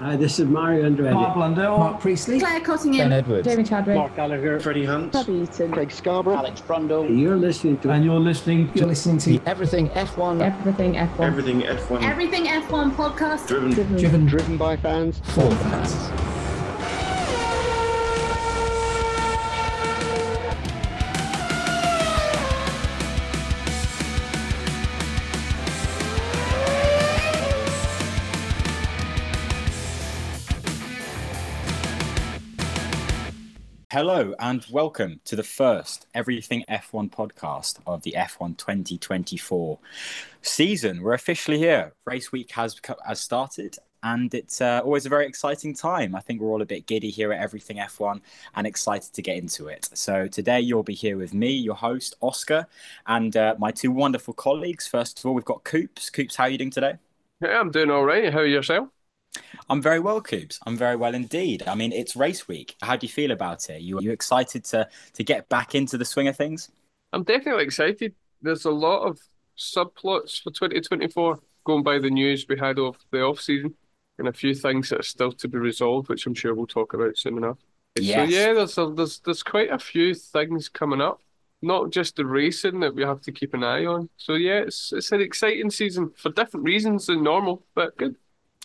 Hi, this is Mario Andretti. Mark Blundell. Mark Priestley. Claire Cottingham. Ben Edwards. Jamie Chadwick. Mark Gallagher, Freddie Hunt, Bobby Eaton. Craig Scarborough, Alex Brundle. You're listening to And you're listening You're to listening to Everything F1 Everything F1. Everything F1 Everything F1 podcast. driven. Driven driven by fans. for fans. Hello and welcome to the first Everything F1 podcast of the F1 2024 season. We're officially here. Race week has has started and it's uh, always a very exciting time. I think we're all a bit giddy here at Everything F1 and excited to get into it. So today you'll be here with me, your host Oscar, and uh, my two wonderful colleagues. First of all, we've got Coops. Coops, how are you doing today? Yeah, I'm doing all right. How are you, yourself? I'm very well, Coops. I'm very well indeed. I mean, it's race week. How do you feel about it? You you excited to to get back into the swing of things? I'm definitely excited. There's a lot of subplots for 2024 going by the news we had of the off season, and a few things that are still to be resolved, which I'm sure we'll talk about soon enough. So yeah, there's a, there's there's quite a few things coming up. Not just the racing that we have to keep an eye on. So yeah, it's it's an exciting season for different reasons than normal, but good.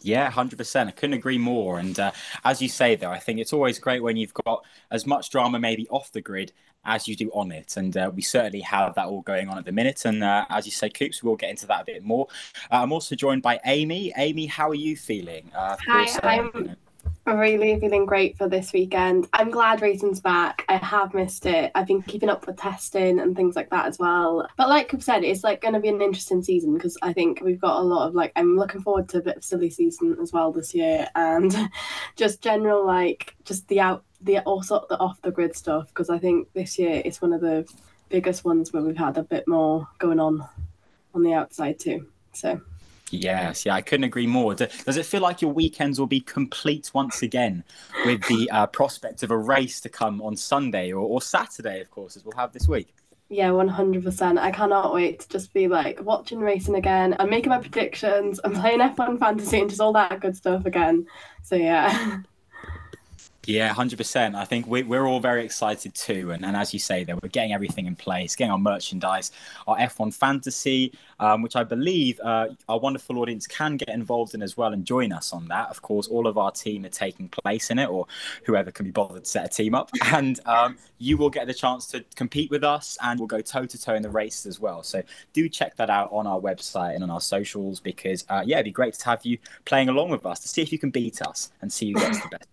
Yeah, hundred percent. I couldn't agree more. And uh, as you say, though, I think it's always great when you've got as much drama maybe off the grid as you do on it, and uh, we certainly have that all going on at the minute. And uh, as you say, Coops, we'll get into that a bit more. Uh, I'm also joined by Amy. Amy, how are you feeling? Uh, Hi, course, I'm- really feeling great for this weekend. I'm glad racing's back. I have missed it. I've been keeping up with testing and things like that as well. But like I've said, it's like going to be an interesting season because I think we've got a lot of like. I'm looking forward to a bit of silly season as well this year and just general like just the out the also the off the grid stuff because I think this year it's one of the biggest ones where we've had a bit more going on on the outside too. So Yes, yeah, I couldn't agree more. Does it feel like your weekends will be complete once again with the uh, prospect of a race to come on Sunday or, or Saturday, of course, as we'll have this week? Yeah, one hundred percent. I cannot wait to just be like watching racing again. I'm making my predictions. I'm playing F1 fantasy and just all that good stuff again. So yeah, Yeah, hundred percent. I think we, we're all very excited too, and, and as you say, there we're getting everything in place, getting our merchandise, our F1 fantasy, um, which I believe uh, our wonderful audience can get involved in as well and join us on that. Of course, all of our team are taking place in it, or whoever can be bothered to set a team up, and um, you will get the chance to compete with us, and we'll go toe to toe in the races as well. So do check that out on our website and on our socials because uh, yeah, it'd be great to have you playing along with us to see if you can beat us and see who gets the best.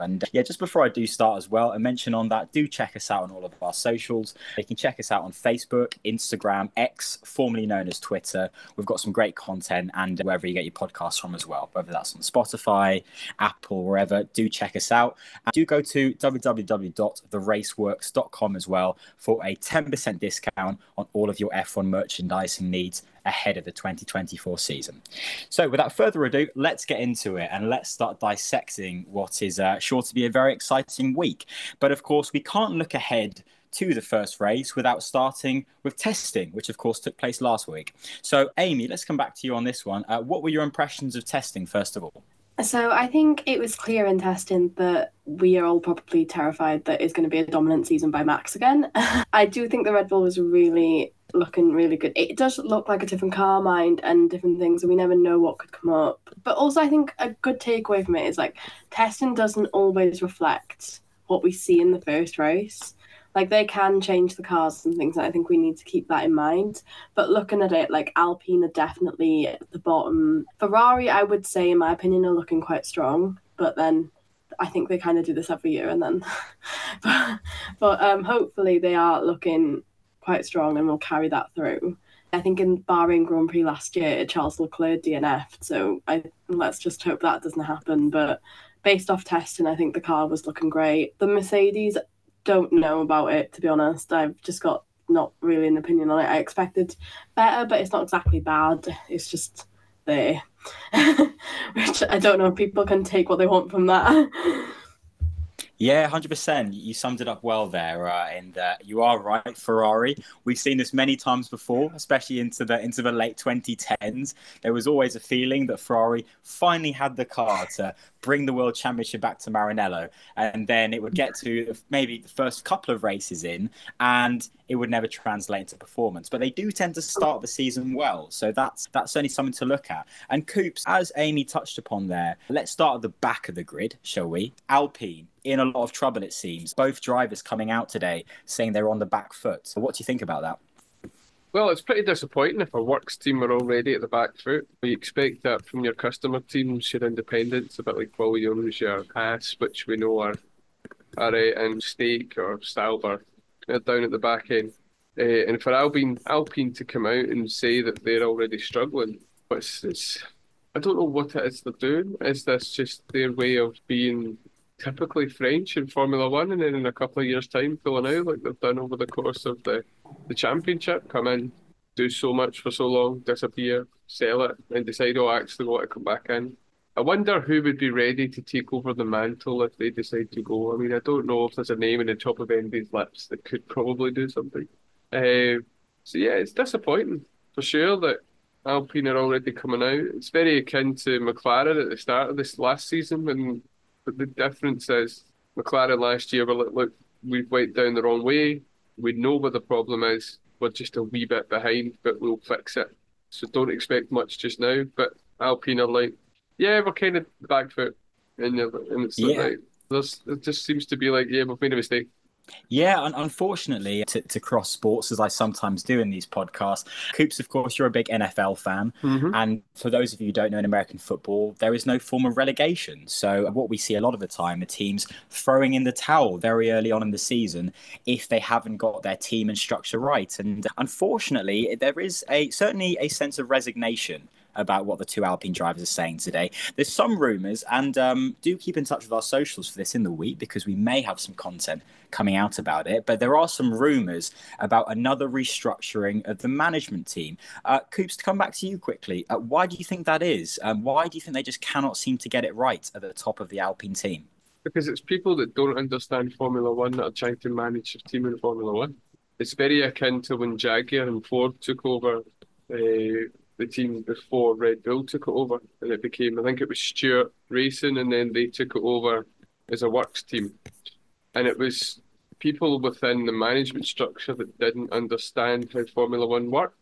And uh, yeah, just before I do start as well, a mention on that, do check us out on all of our socials. You can check us out on Facebook, Instagram, X, formerly known as Twitter. We've got some great content and wherever you get your podcasts from as well, whether that's on Spotify, Apple, wherever, do check us out. And do go to www.theraceworks.com as well for a 10% discount on all of your F1 merchandising needs ahead of the 2024 season. So, without further ado, let's get into it and let's start dissecting what is uh, sure to be a very exciting week. But of course, we can't look ahead to the first race without starting with testing, which of course took place last week. So, Amy, let's come back to you on this one. Uh, what were your impressions of testing, first of all? so I think it was clear in testing that we are all probably terrified that it's going to be a dominant season by Max again. I do think the Red Bull was really looking really good. It does look like a different car mind and different things, and we never know what could come up. But also, I think a good takeaway from it is like testing doesn't always reflect what we see in the first race. Like they can change the cars and things, and I think we need to keep that in mind. But looking at it, like Alpine are definitely at the bottom. Ferrari, I would say, in my opinion, are looking quite strong. But then I think they kind of do this every year, and then, but, but um, hopefully they are looking quite strong and will carry that through. I think in Bahrain Grand Prix last year, Charles Leclerc DNF'd, so I let's just hope that doesn't happen. But based off testing, I think the car was looking great. The Mercedes don't know about it to be honest. I've just got not really an opinion on it. I expected better, but it's not exactly bad. It's just there, which I don't know if people can take what they want from that. Yeah, hundred percent. You summed it up well there. Uh, that you are right, Ferrari. We've seen this many times before, especially into the into the late 2010s. There was always a feeling that Ferrari finally had the car to bring the world championship back to Maranello, and then it would get to maybe the first couple of races in, and it would never translate into performance. But they do tend to start the season well, so that's that's certainly something to look at. And Coops, as Amy touched upon there, let's start at the back of the grid, shall we? Alpine in a lot of trouble, it seems. Both drivers coming out today saying they're on the back foot. So, what do you think about that? Well, it's pretty disappointing if a works team are already at the back foot. We expect that from your customer teams, your independents, a bit like Williams, your Haas, which we know are are uh, in Stake or Sauber, they're down at the back end. Uh, and for Alpine, Alpine to come out and say that they're already struggling, it's, it's I don't know what it is they're doing. Is this just their way of being typically French in Formula One, and then in a couple of years' time, pulling out like they've done over the course of the, the championship, come in, do so much for so long, disappear, sell it, and decide, oh, I actually want to come back in. I wonder who would be ready to take over the mantle if they decide to go. I mean, I don't know if there's a name in the top of anybody's lips that could probably do something. Uh, so yeah, it's disappointing for sure that Alpine are already coming out. It's very akin to McLaren at the start of this last season when but the difference is McLaren last year were like, look, we went down the wrong way. We know what the problem is. We're just a wee bit behind, but we'll fix it. So don't expect much just now. But Alpine are like, yeah, we're kind of back foot. And, and it's yeah. like, there's, it just seems to be like, yeah, we've made a mistake. Yeah, un- unfortunately, to, to, cross sports, as I sometimes do in these podcasts, Coops, of course, you're a big NFL fan. Mm-hmm. And for those of you who don't know in American football, there is no form of relegation. So, what we see a lot of the time are teams throwing in the towel very early on in the season if they haven't got their team and structure right. And unfortunately, there is a certainly a sense of resignation about what the two Alpine drivers are saying today. There's some rumours, and um, do keep in touch with our socials for this in the week because we may have some content coming out about it. But there are some rumours about another restructuring of the management team. Uh, Coops, to come back to you quickly, uh, why do you think that is? Um, why do you think they just cannot seem to get it right at the top of the Alpine team? Because it's people that don't understand Formula One that are trying to manage a team in Formula One. It's very akin to when Jaguar and Ford took over uh, the team before Red Bull took it over, and it became I think it was Stewart Racing, and then they took it over as a works team, and it was people within the management structure that didn't understand how Formula One worked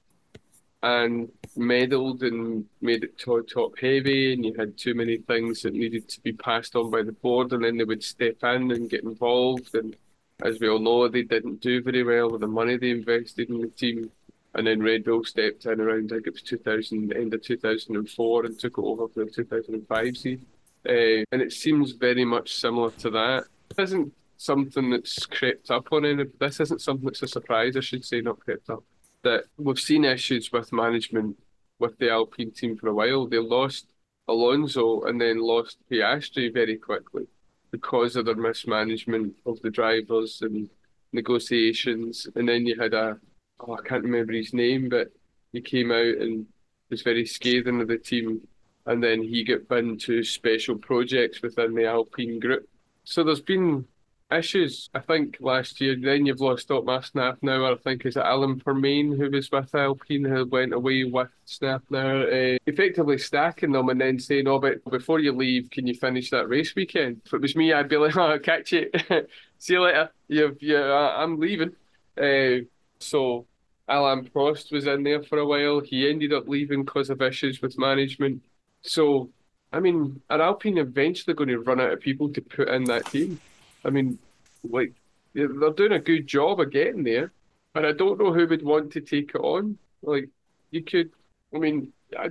and meddled and made it top, top heavy and you had too many things that needed to be passed on by the board and then they would step in and get involved and as we all know they didn't do very well with the money they invested in the team and then Red Bull stepped in around, I think it was 2000, end of 2004, and took it over for the 2005 season. Uh, and it seems very much similar to that. It isn't something that's crept up on any. This isn't something that's a surprise, I should say, not crept up. That we've seen issues with management with the Alpine team for a while. They lost Alonso and then lost Piastri very quickly because of their mismanagement of the drivers and negotiations. And then you had a oh, I can't remember his name, but he came out and was very scathing of the team, and then he got binned to special projects within the Alpine group. So there's been issues. I think last year, then you've lost Top Snap now. I think is it Alan Permane who was with Alpine who went away with Snap uh, effectively stacking them and then saying, "Oh, but before you leave, can you finish that race weekend?" If it was me, I'd be like, "Oh, I'll catch it, see you later. You've, you, uh, I'm leaving." Uh, so Alain Prost was in there for a while. He ended up leaving because of issues with management. So, I mean, are Alpine eventually going to run out of people to put in that team? I mean, like, they're doing a good job of getting there, and I don't know who would want to take it on. Like, you could, I mean, I,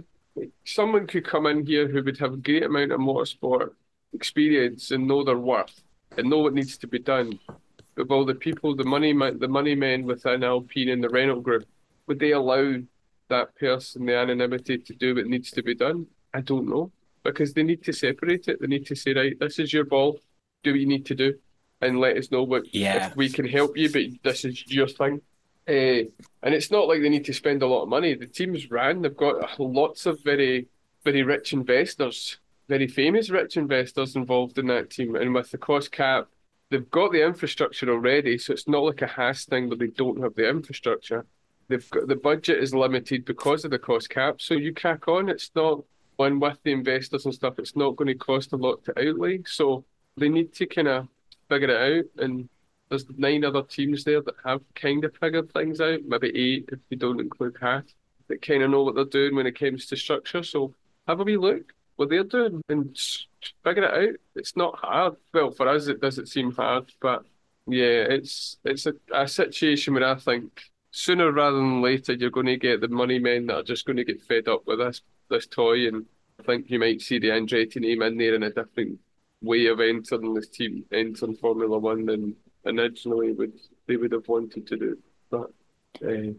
someone could come in here who would have a great amount of motorsport experience and know their worth and know what needs to be done of all the people, the money the money men within Alpine and the Renault group, would they allow that person the anonymity to do what needs to be done? I don't know because they need to separate it. They need to say, right, this is your ball. Do what you need to do, and let us know what yeah. if we can help you. But this is your thing. Uh, and it's not like they need to spend a lot of money. The team's ran. They've got lots of very, very rich investors, very famous rich investors involved in that team. And with the cost cap they've got the infrastructure already, so it's not like a Haas thing where they don't have the infrastructure. They've got the budget is limited because of the cost cap, so you crack on. It's not one with the investors and stuff. It's not going to cost a lot to outlay, so they need to kind of figure it out. And there's nine other teams there that have kind of figured things out, maybe eight if you don't include Haas, that kind of know what they're doing when it comes to structure. So have a wee look what they're doing and figure it out. It's not hard. Well, for us, it doesn't seem hard, but yeah, it's it's a, a situation where I think sooner rather than later you're going to get the money men that are just going to get fed up with this this toy, and I think you might see the Andretti name in there in a different way of entering this team, entering Formula One than originally would they would have wanted to do. But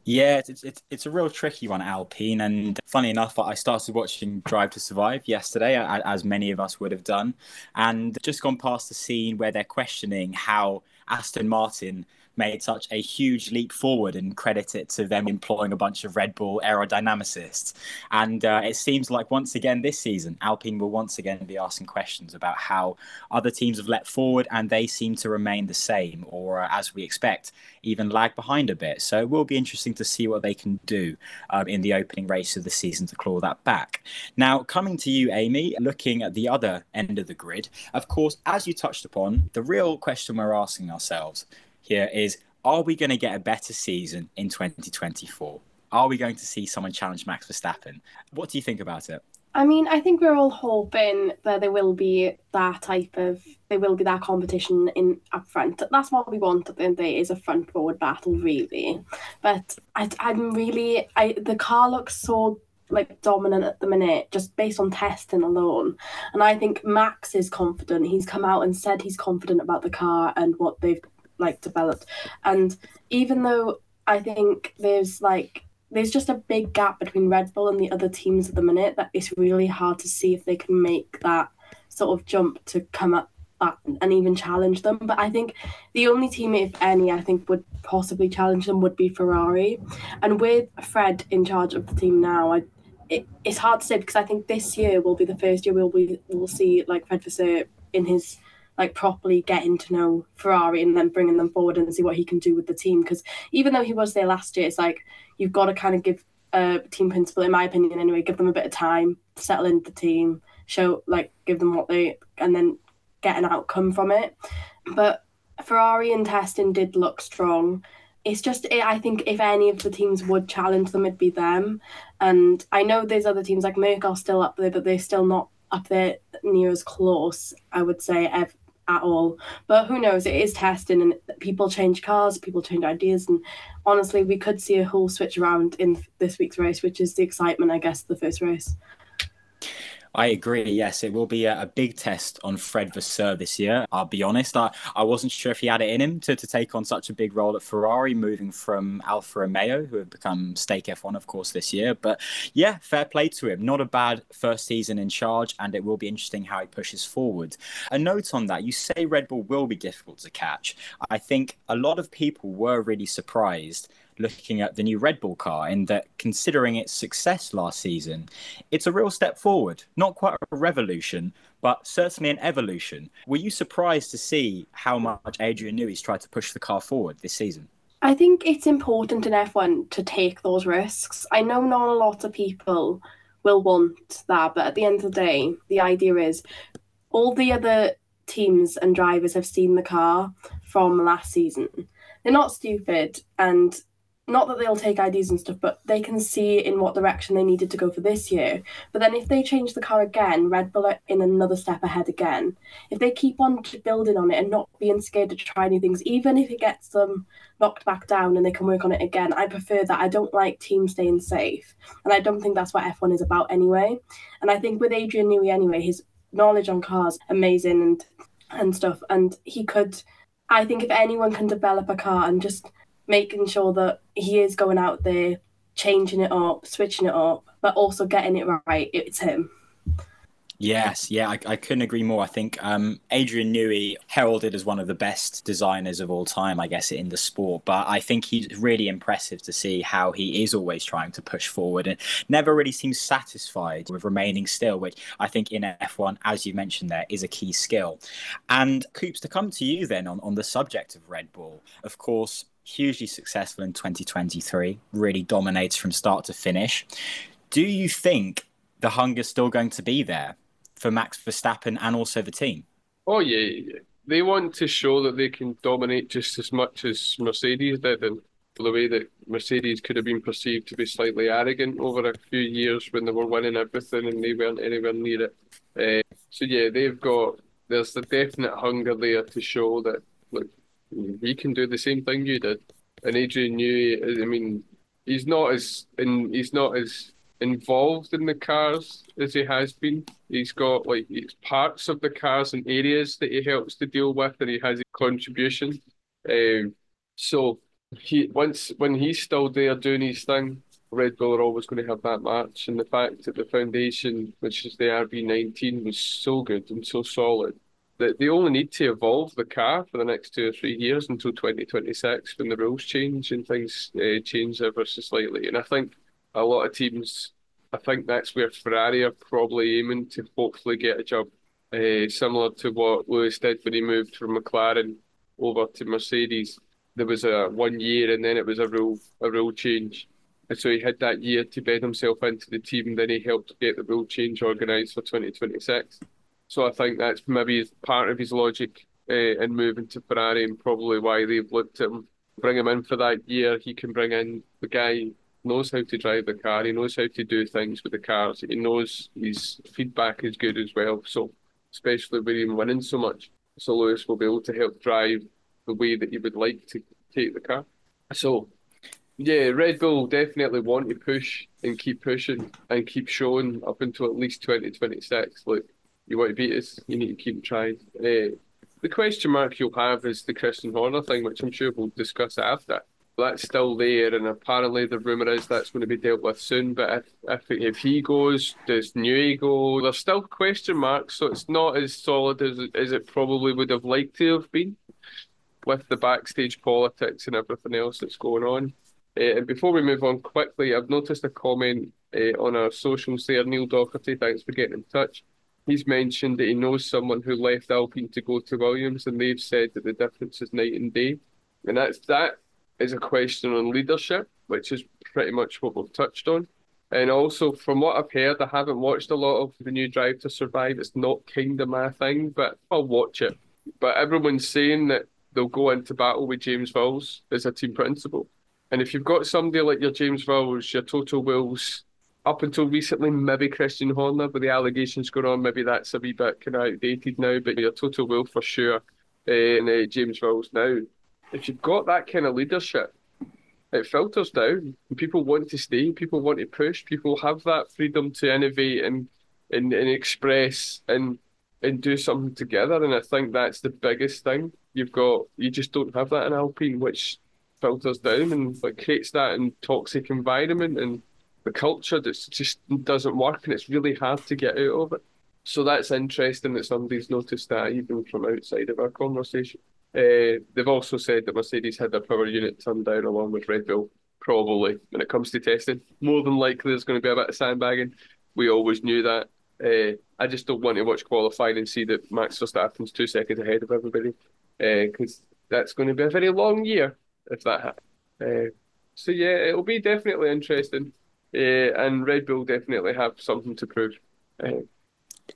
yeah, it's, it's it's a real tricky one, Alpine. And funny enough, I started watching Drive to Survive yesterday, as many of us would have done, and just gone past the scene where they're questioning how Aston Martin made such a huge leap forward and credit it to them employing a bunch of Red Bull aerodynamicists. And uh, it seems like once again this season, Alpine will once again be asking questions about how other teams have leapt forward and they seem to remain the same, or uh, as we expect, even lag behind a bit. So it will be interesting to see what they can do um, in the opening race of the season to claw that back. Now, coming to you, Amy, looking at the other end of the grid, of course, as you touched upon, the real question we're asking ourselves here is are we going to get a better season in 2024? Are we going to see someone challenge Max Verstappen? What do you think about it? I mean, I think we're all hoping that there will be that type of there will be that competition in up front. That's what we want at the end of the day is a front forward battle, really. But I, I'm really I the car looks so like dominant at the minute just based on testing alone and i think max is confident he's come out and said he's confident about the car and what they've like developed. And even though I think there's like there's just a big gap between Red Bull and the other teams at the minute that it's really hard to see if they can make that sort of jump to come up and even challenge them. But I think the only team, if any, I think would possibly challenge them would be Ferrari. And with Fred in charge of the team now, I it, it's hard to say because I think this year will be the first year we'll be we'll see like Fred Vasseur in his like properly getting to know Ferrari and then bringing them forward and see what he can do with the team. Because even though he was there last year, it's like you've got to kind of give a team principal, in my opinion, anyway, give them a bit of time, settle into the team, show like give them what they, and then get an outcome from it. But Ferrari and testing did look strong. It's just, eh, I think if any of the teams would challenge them, it'd be them. And I know there's other teams like Merc are still up there, but they're still not up there near as close, I would say, at all. But who knows? It is testing, and people change cars, people change ideas, and honestly, we could see a whole switch around in this week's race, which is the excitement, I guess, the first race. I agree. Yes, it will be a, a, big test on Fred Vasseur this year. I'll be honest. I, I wasn't sure if he had it in him to, to take on such a big role at Ferrari, moving from Alfa Romeo, who have become stake F1, of course, this year. But yeah, fair play to him. Not a bad first season in charge, and it will be interesting how he pushes forward. A note on that you say Red Bull will be difficult to catch. I think a lot of people were really surprised looking at the new Red Bull car in that considering its success last season, it's a real step forward. Not quite a revolution, but certainly an evolution. Were you surprised to see how much Adrian Newey's tried to push the car forward this season? I think it's important in F1 to take those risks. I know not a lot of people will want that, but at the end of the day, the idea is all the other teams and drivers have seen the car from last season. They're not stupid and not that they'll take IDs and stuff, but they can see in what direction they needed to go for this year. But then if they change the car again, Red Bull are in another step ahead again. If they keep on building on it and not being scared to try new things, even if it gets them knocked back down and they can work on it again, I prefer that. I don't like teams staying safe. And I don't think that's what F1 is about anyway. And I think with Adrian Newey anyway, his knowledge on cars amazing and and stuff. And he could I think if anyone can develop a car and just making sure that he is going out there, changing it up, switching it up, but also getting it right. It's him. Yes, yeah, I, I couldn't agree more. I think um, Adrian Newey heralded as one of the best designers of all time, I guess, in the sport. But I think he's really impressive to see how he is always trying to push forward and never really seems satisfied with remaining still, which I think in F1, as you mentioned there, is a key skill. And Coops, to come to you then on, on the subject of Red Bull, of course, hugely successful in 2023, really dominates from start to finish. Do you think the hunger's still going to be there for Max Verstappen and also the team. Oh yeah, they want to show that they can dominate just as much as Mercedes did, and the way that Mercedes could have been perceived to be slightly arrogant over a few years when they were winning everything and they weren't anywhere near it. Uh, so yeah, they've got there's a definite hunger there to show that look, he can do the same thing you did. And Adrian Newey, I mean, he's not as in, he's not as involved in the cars as he has been. He's got like parts of the cars and areas that he helps to deal with, and he has a contribution. Um, so he once when he's still there doing his thing, Red Bull are always going to have that match. And the fact that the foundation, which is the RB19, was so good and so solid that they only need to evolve the car for the next two or three years until 2026 when the rules change and things uh, change ever so slightly. And I think a lot of teams, I think that's where Ferrari are probably aiming to hopefully get a job uh, similar to what Lewis did when he moved from McLaren over to Mercedes. There was a one year and then it was a rule a rule change. And so he had that year to bed himself into the team. Then he helped get the rule change organised for 2026. So I think that's maybe part of his logic uh, in moving to Ferrari and probably why they've looked at him, bring him in for that year. He can bring in the guy knows how to drive the car. He knows how to do things with the cars. He knows his feedback is good as well. So, especially with him winning so much, so Lewis will be able to help drive the way that he would like to take the car. So, yeah, Red Bull definitely want to push and keep pushing and keep showing up until at least 2026. Look, you want to beat us, you need to keep trying. Uh, the question mark you'll have is the Christian Horner thing, which I'm sure we'll discuss after that's still there, and apparently the rumor is that's going to be dealt with soon. But if if, if he goes, does Newey go? There's still question marks, so it's not as solid as as it probably would have liked to have been, with the backstage politics and everything else that's going on. Uh, and before we move on quickly, I've noticed a comment uh, on our socials there. Neil Doherty, thanks for getting in touch. He's mentioned that he knows someone who left Alpine to go to Williams, and they've said that the difference is night and day. And that's that is a question on leadership, which is pretty much what we've touched on. And also, from what I've heard, I haven't watched a lot of the new Drive to Survive. It's not kind of my thing, but I'll watch it. But everyone's saying that they'll go into battle with James Vowles as a team principal. And if you've got somebody like your James Vowles, your Toto Wolffs, up until recently, maybe Christian Horner, but the allegations going on, maybe that's a wee bit kind of outdated now. But your Toto Wolff for sure, and uh, James Vowles now if you've got that kind of leadership, it filters down. People want to stay. People want to push. People have that freedom to innovate and and, and express and and do something together. And I think that's the biggest thing. You've got you just don't have that in Alpine, which filters down and like creates that in toxic environment and the culture that just doesn't work and it's really hard to get out of it. So that's interesting that somebody's noticed that even from outside of our conversation. Uh, they've also said that Mercedes had their power unit turned down along with Red Bull. Probably when it comes to testing, more than likely there's going to be a bit of sandbagging. We always knew that. Uh, I just don't want to watch qualifying and see that Max Verstappen's two seconds ahead of everybody, because uh, that's going to be a very long year if that happens. So yeah, it'll be definitely interesting, uh, and Red Bull definitely have something to prove. Uh,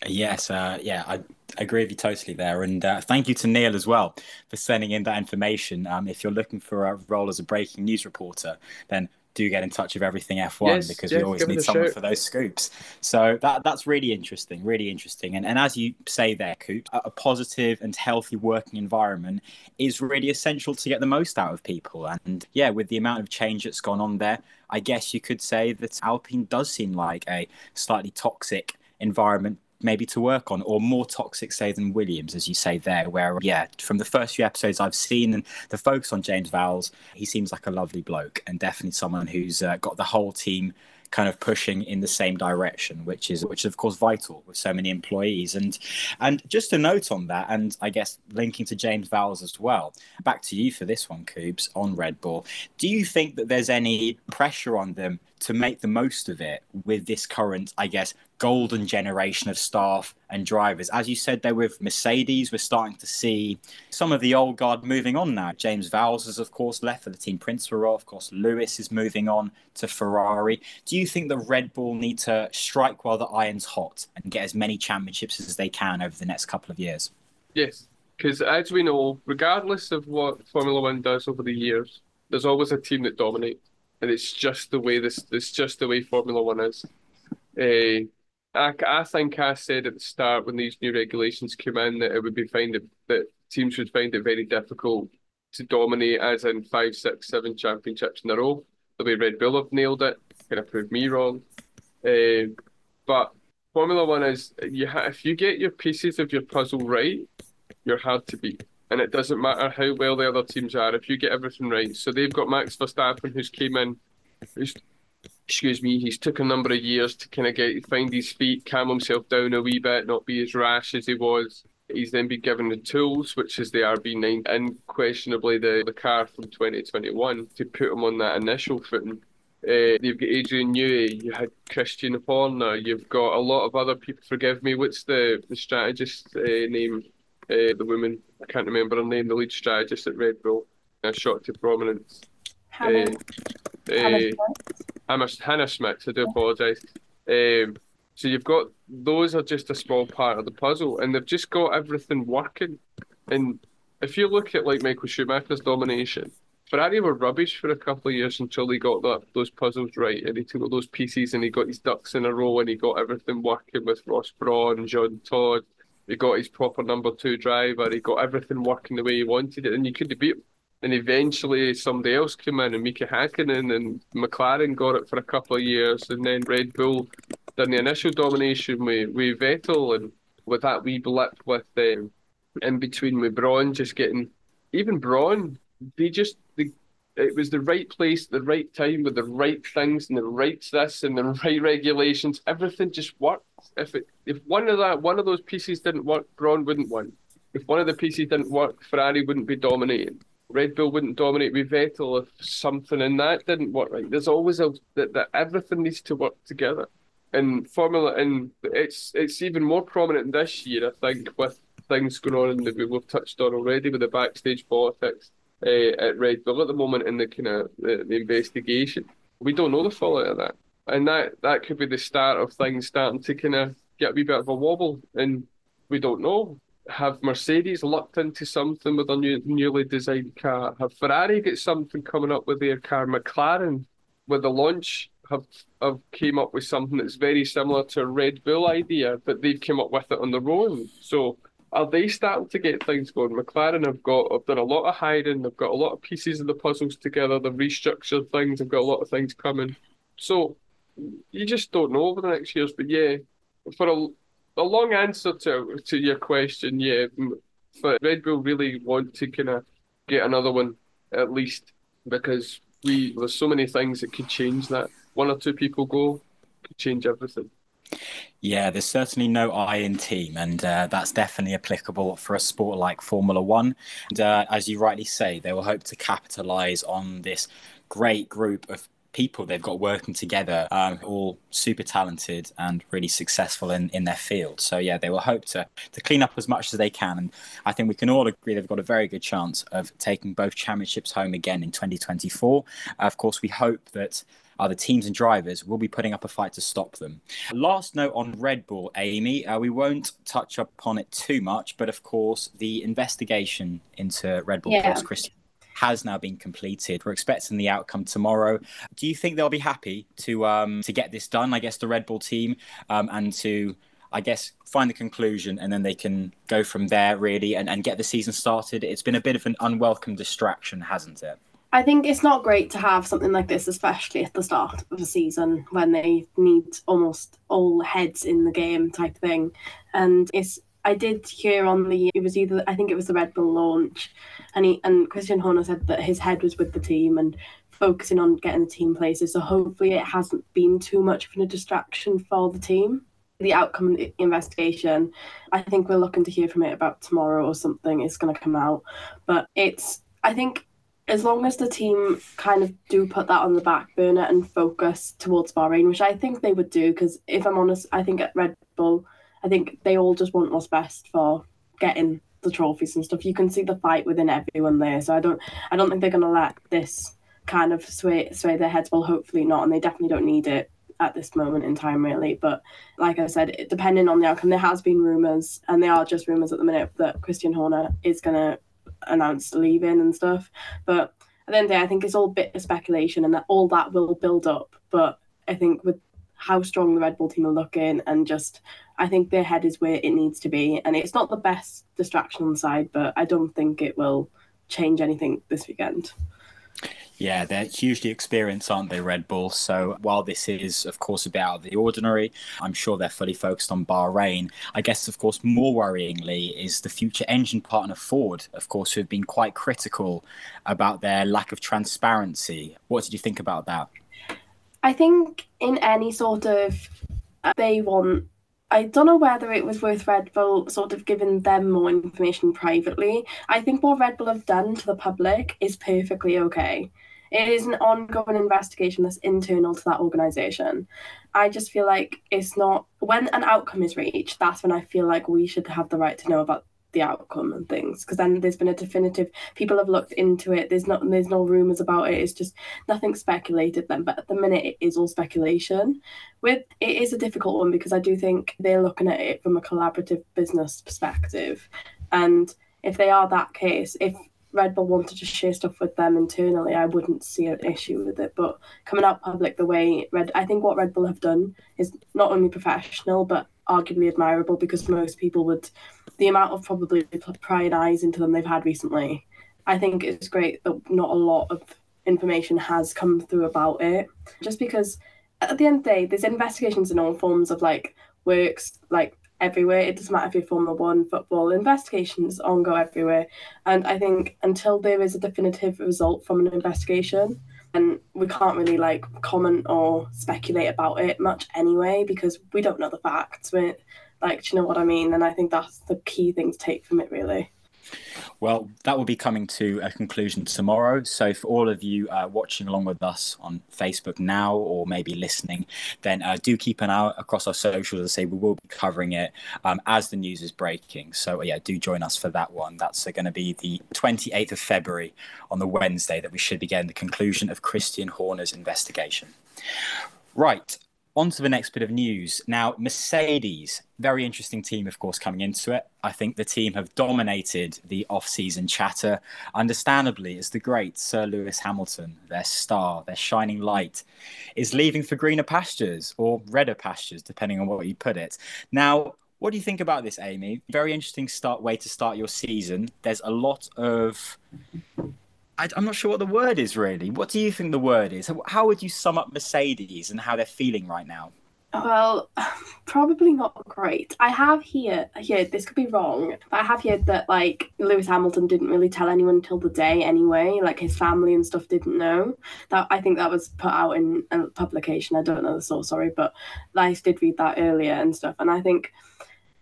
Yes, uh, yeah, I agree with you totally there. And uh, thank you to Neil as well for sending in that information. Um, if you're looking for a role as a breaking news reporter, then do get in touch with everything F1 yes, because yes, we always need someone for those scoops. So that that's really interesting, really interesting. And and as you say there, Coop, a, a positive and healthy working environment is really essential to get the most out of people. And yeah, with the amount of change that's gone on there, I guess you could say that Alpine does seem like a slightly toxic environment maybe to work on, or more toxic, say, than Williams, as you say there, where, yeah, from the first few episodes I've seen and the focus on James Vowles, he seems like a lovely bloke and definitely someone who's uh, got the whole team kind of pushing in the same direction, which is which is of course vital with so many employees. And and just a note on that, and I guess linking to James Vowles as well. Back to you for this one, Coops, on Red Bull. Do you think that there's any pressure on them to make the most of it with this current, I guess, golden generation of staff and drivers. As you said there with Mercedes, we're starting to see some of the old guard moving on now. James Vowles has, of course, left for the team Prince role. Of course, Lewis is moving on to Ferrari. Do you think the Red Bull need to strike while the iron's hot and get as many championships as they can over the next couple of years? Yes, because as we know, regardless of what Formula One does over the years, there's always a team that dominates, and it's just the way this. It's just the way Formula One is. Uh, I, I think I said at the start when these new regulations came in that it would be find that teams would find it very difficult to dominate, as in five, six, seven championships in a row. The way Red Bull have nailed it, kind of proved me wrong. Uh, but Formula One is you ha- if you get your pieces of your puzzle right, you're hard to beat. And it doesn't matter how well the other teams are if you get everything right. So they've got Max Verstappen, who's came in, who's excuse me, he's took a number of years to kind of get find his feet, calm himself down a wee bit, not be as rash as he was. He's then been given the tools, which is the RB9 and questionably the, the car from 2021 to put him on that initial footing. Uh, you've got Adrian Newey, you had Christian Horner, you've got a lot of other people. Forgive me, what's the, the strategist uh, name? Uh, the woman, I can't remember her name, the lead strategist at Red Bull, uh, shot to prominence. Uh, Schmitz. Hannah, Schmitz, I do apologise. Um, so you've got those are just a small part of the puzzle, and they've just got everything working. And if you look at like Michael Schumacher's domination, Ferrari were rubbish for a couple of years until he got that those puzzles right, and he took all those pieces and he got his ducks in a row, and he got everything working with Ross Brawn and Jean Todt. He got his proper number two driver. He got everything working the way he wanted it, and you couldn't beat him. And eventually somebody else came in and Mika Hakkinen and McLaren got it for a couple of years and then Red Bull done the initial domination with, with Vettel and with that wee blip with um, in between with Brawn just getting even Brawn they just they, it was the right place the right time with the right things and the right this and the right regulations. Everything just worked. If it if one of that one of those pieces didn't work Brawn wouldn't win. If one of the pieces didn't work Ferrari wouldn't be dominating Red Bull wouldn't dominate with Vettel if something in that didn't work right. There's always a that, that everything needs to work together. And Formula and it's it's even more prominent this year, I think, with things going on the we've touched on already with the backstage politics uh, at Red Bull at the moment in the kind of the, the investigation. We don't know the fallout of that, and that that could be the start of things starting to kind of get a wee bit of a wobble, and we don't know have Mercedes looked into something with a new, newly designed car? Have Ferrari got something coming up with their car? McLaren, with the launch, have have came up with something that's very similar to a Red Bull idea, but they've come up with it on their own. So are they starting to get things going? McLaren have got have done a lot of hiding. They've got a lot of pieces of the puzzles together. They've restructured things. They've got a lot of things coming. So you just don't know over the next years. But yeah, for a a long answer to to your question, yeah. But Red Bull really want to kind of get another one at least because we there's so many things that could change that. One or two people go could change everything. Yeah, there's certainly no I in team, and uh, that's definitely applicable for a sport like Formula One. And uh, as you rightly say, they will hope to capitalise on this great group of people they've got working together, um, all super talented and really successful in, in their field. So yeah, they will hope to to clean up as much as they can, and I think we can all agree they've got a very good chance of taking both championships home again in 2024. Uh, of course, we hope that other teams and drivers will be putting up a fight to stop them. Last note on Red Bull, Amy, uh, we won't touch upon it too much, but of course, the investigation into Red Bull Yeah. Plus Christian has now been completed. We're expecting the outcome tomorrow. Do you think they'll be happy to um, to get this done? I guess the Red Bull team um, and to I guess find the conclusion and then they can go from there really and, and get the season started. It's been a bit of an unwelcome distraction, hasn't it? I think it's not great to have something like this, especially at the start of a season when they need almost all heads in the game type thing. And it's I did hear on the it was either I think it was the Red Bull launch, and he and Christian Horner said that his head was with the team, and focusing on getting the team places. So hopefully it hasn't been too much of a distraction for the team. The outcome of the investigation, I think we're looking to hear from it about tomorrow or something. It's going to come out, but it's I think as long as the team kind of do put that on the back burner and focus towards Bahrain, which I think they would do, because if I'm honest, I think at Red Bull, I think they all just want what's best for getting the trophies and stuff. You can see the fight within everyone there, so I don't, I don't think they're to let this kind of sway sway their heads. Well, hopefully not, and they definitely don't need it at this moment in time, really. But like I said, it, depending on the outcome, there has been rumours, and they are just rumours at the minute that Christian Horner is going to announced leaving and stuff. But at the end of the day, I think it's all bit of speculation and that all that will build up. But I think with how strong the Red Bull team are looking and just I think their head is where it needs to be. And it's not the best distraction on the side, but I don't think it will change anything this weekend. Yeah, they're hugely experienced, aren't they, Red Bull? So while this is, of course, a bit out of the ordinary, I'm sure they're fully focused on Bahrain. I guess, of course, more worryingly is the future engine partner Ford, of course, who have been quite critical about their lack of transparency. What did you think about that? I think in any sort of uh, they want I don't know whether it was worth Red Bull sort of giving them more information privately. I think what Red Bull have done to the public is perfectly okay. It is an ongoing investigation that's internal to that organization. I just feel like it's not when an outcome is reached, that's when I feel like we should have the right to know about the outcome and things because then there's been a definitive people have looked into it. There's not there's no rumors about it. It's just nothing speculated then but at the minute it is all speculation. With it is a difficult one because i do think they're looking at it from a collaborative business perspective. And if they are that case if Red Bull wanted to share stuff with them internally, I wouldn't see an issue with it. But coming out public the way Red, I think what Red Bull have done is not only professional but arguably admirable because most people would the amount of probably prying eyes into them they've had recently. I think it's great that not a lot of information has come through about it. Just because at the end of the day, there's investigations in all forms of like works like everywhere. It doesn't matter if you're Formula One, football, investigations ongoing everywhere. And I think until there is a definitive result from an investigation, and we can't really like comment or speculate about it much anyway because we don't know the facts. We're like, do you know what I mean? And I think that's the key thing to take from it, really. Well, that will be coming to a conclusion tomorrow. So, for all of you uh, watching along with us on Facebook now or maybe listening, then uh, do keep an eye across our socials. As I say, we will be covering it um, as the news is breaking. So, yeah, do join us for that one. That's uh, going to be the 28th of February on the Wednesday that we should be getting the conclusion of Christian Horner's investigation. Right on to the next bit of news. Now, Mercedes, very interesting team, of course, coming into it. I think the team have dominated the off-season chatter, understandably, as the great Sir Lewis Hamilton, their star, their shining light, is leaving for greener pastures or redder pastures, depending on what you put it. Now, what do you think about this, Amy? Very interesting start way to start your season. There's a lot of I, am not sure what the word is really. What do you think the word is? How would you sum up Mercedes and how they're feeling right now? Well, probably not great. I have here here this could be wrong, but I have here that like Lewis Hamilton didn't really tell anyone until the day anyway. Like his family and stuff didn't know. That I think that was put out in a publication. I don't know the source, sorry, but I did read that earlier and stuff. And I think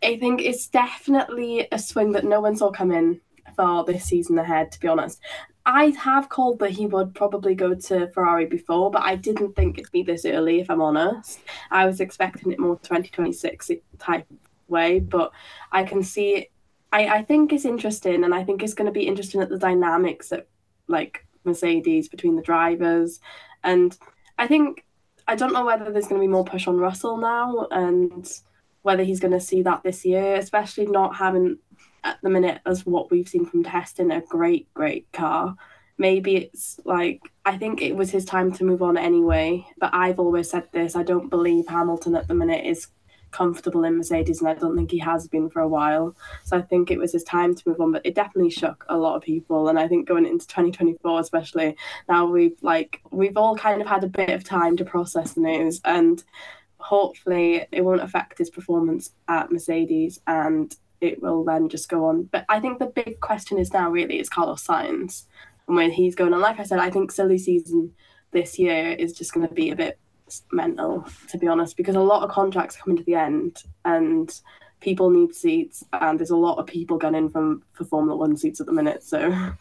I think it's definitely a swing that no one saw coming for this season ahead, to be honest. I have called that he would probably go to Ferrari before, but I didn't think it'd be this early, if I'm honest. I was expecting it more 2026 type way, but I can see it. I, I think it's interesting, and I think it's going to be interesting at the dynamics at like Mercedes between the drivers. And I think, I don't know whether there's going to be more push on Russell now and whether he's going to see that this year, especially not having at the minute as what we've seen from testing a great, great car. Maybe it's like I think it was his time to move on anyway. But I've always said this: I don't believe Hamilton at the minute is comfortable in Mercedes, and I don't think he has been for a while. So I think it was his time to move on. But it definitely shook a lot of people, and I think going into 2024, especially now, we've like we've all kind of had a bit of time to process the news, and hopefully it won't affect his performance at Mercedes and it will then just go on. But I think the big question is now really is Carlos Sainz and where he's going. And like I said, I think silly season this year is just going to be a bit mental, to be honest, because a lot of contracts are coming to the end and people need seats, and there's a lot of people gunning from for Formula One seats at the minute. So.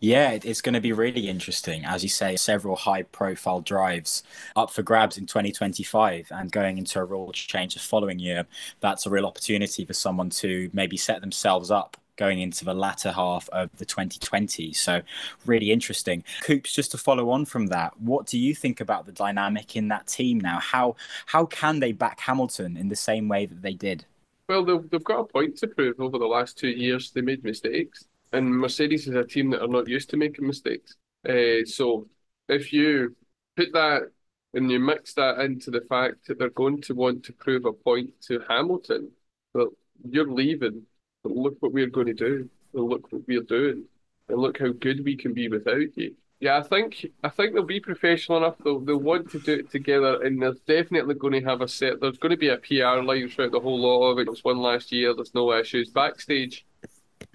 Yeah, it's going to be really interesting. As you say, several high profile drives up for grabs in 2025 and going into a rule change the following year. That's a real opportunity for someone to maybe set themselves up going into the latter half of the 2020s. So, really interesting. Coops, just to follow on from that, what do you think about the dynamic in that team now? How how can they back Hamilton in the same way that they did? Well, they've, they've got a point to prove. Over the last two years, they made mistakes, and Mercedes is a team that are not used to making mistakes. Uh, so, if you put that and you mix that into the fact that they're going to want to prove a point to Hamilton, well, you're leaving but look what we're going to do. And look what we're doing. And look how good we can be without you. Yeah, I think I think they'll be professional enough. They'll they'll want to do it together, and they're definitely going to have a set. There's going to be a PR line throughout the whole lot of it. Was one last year. There's no issues backstage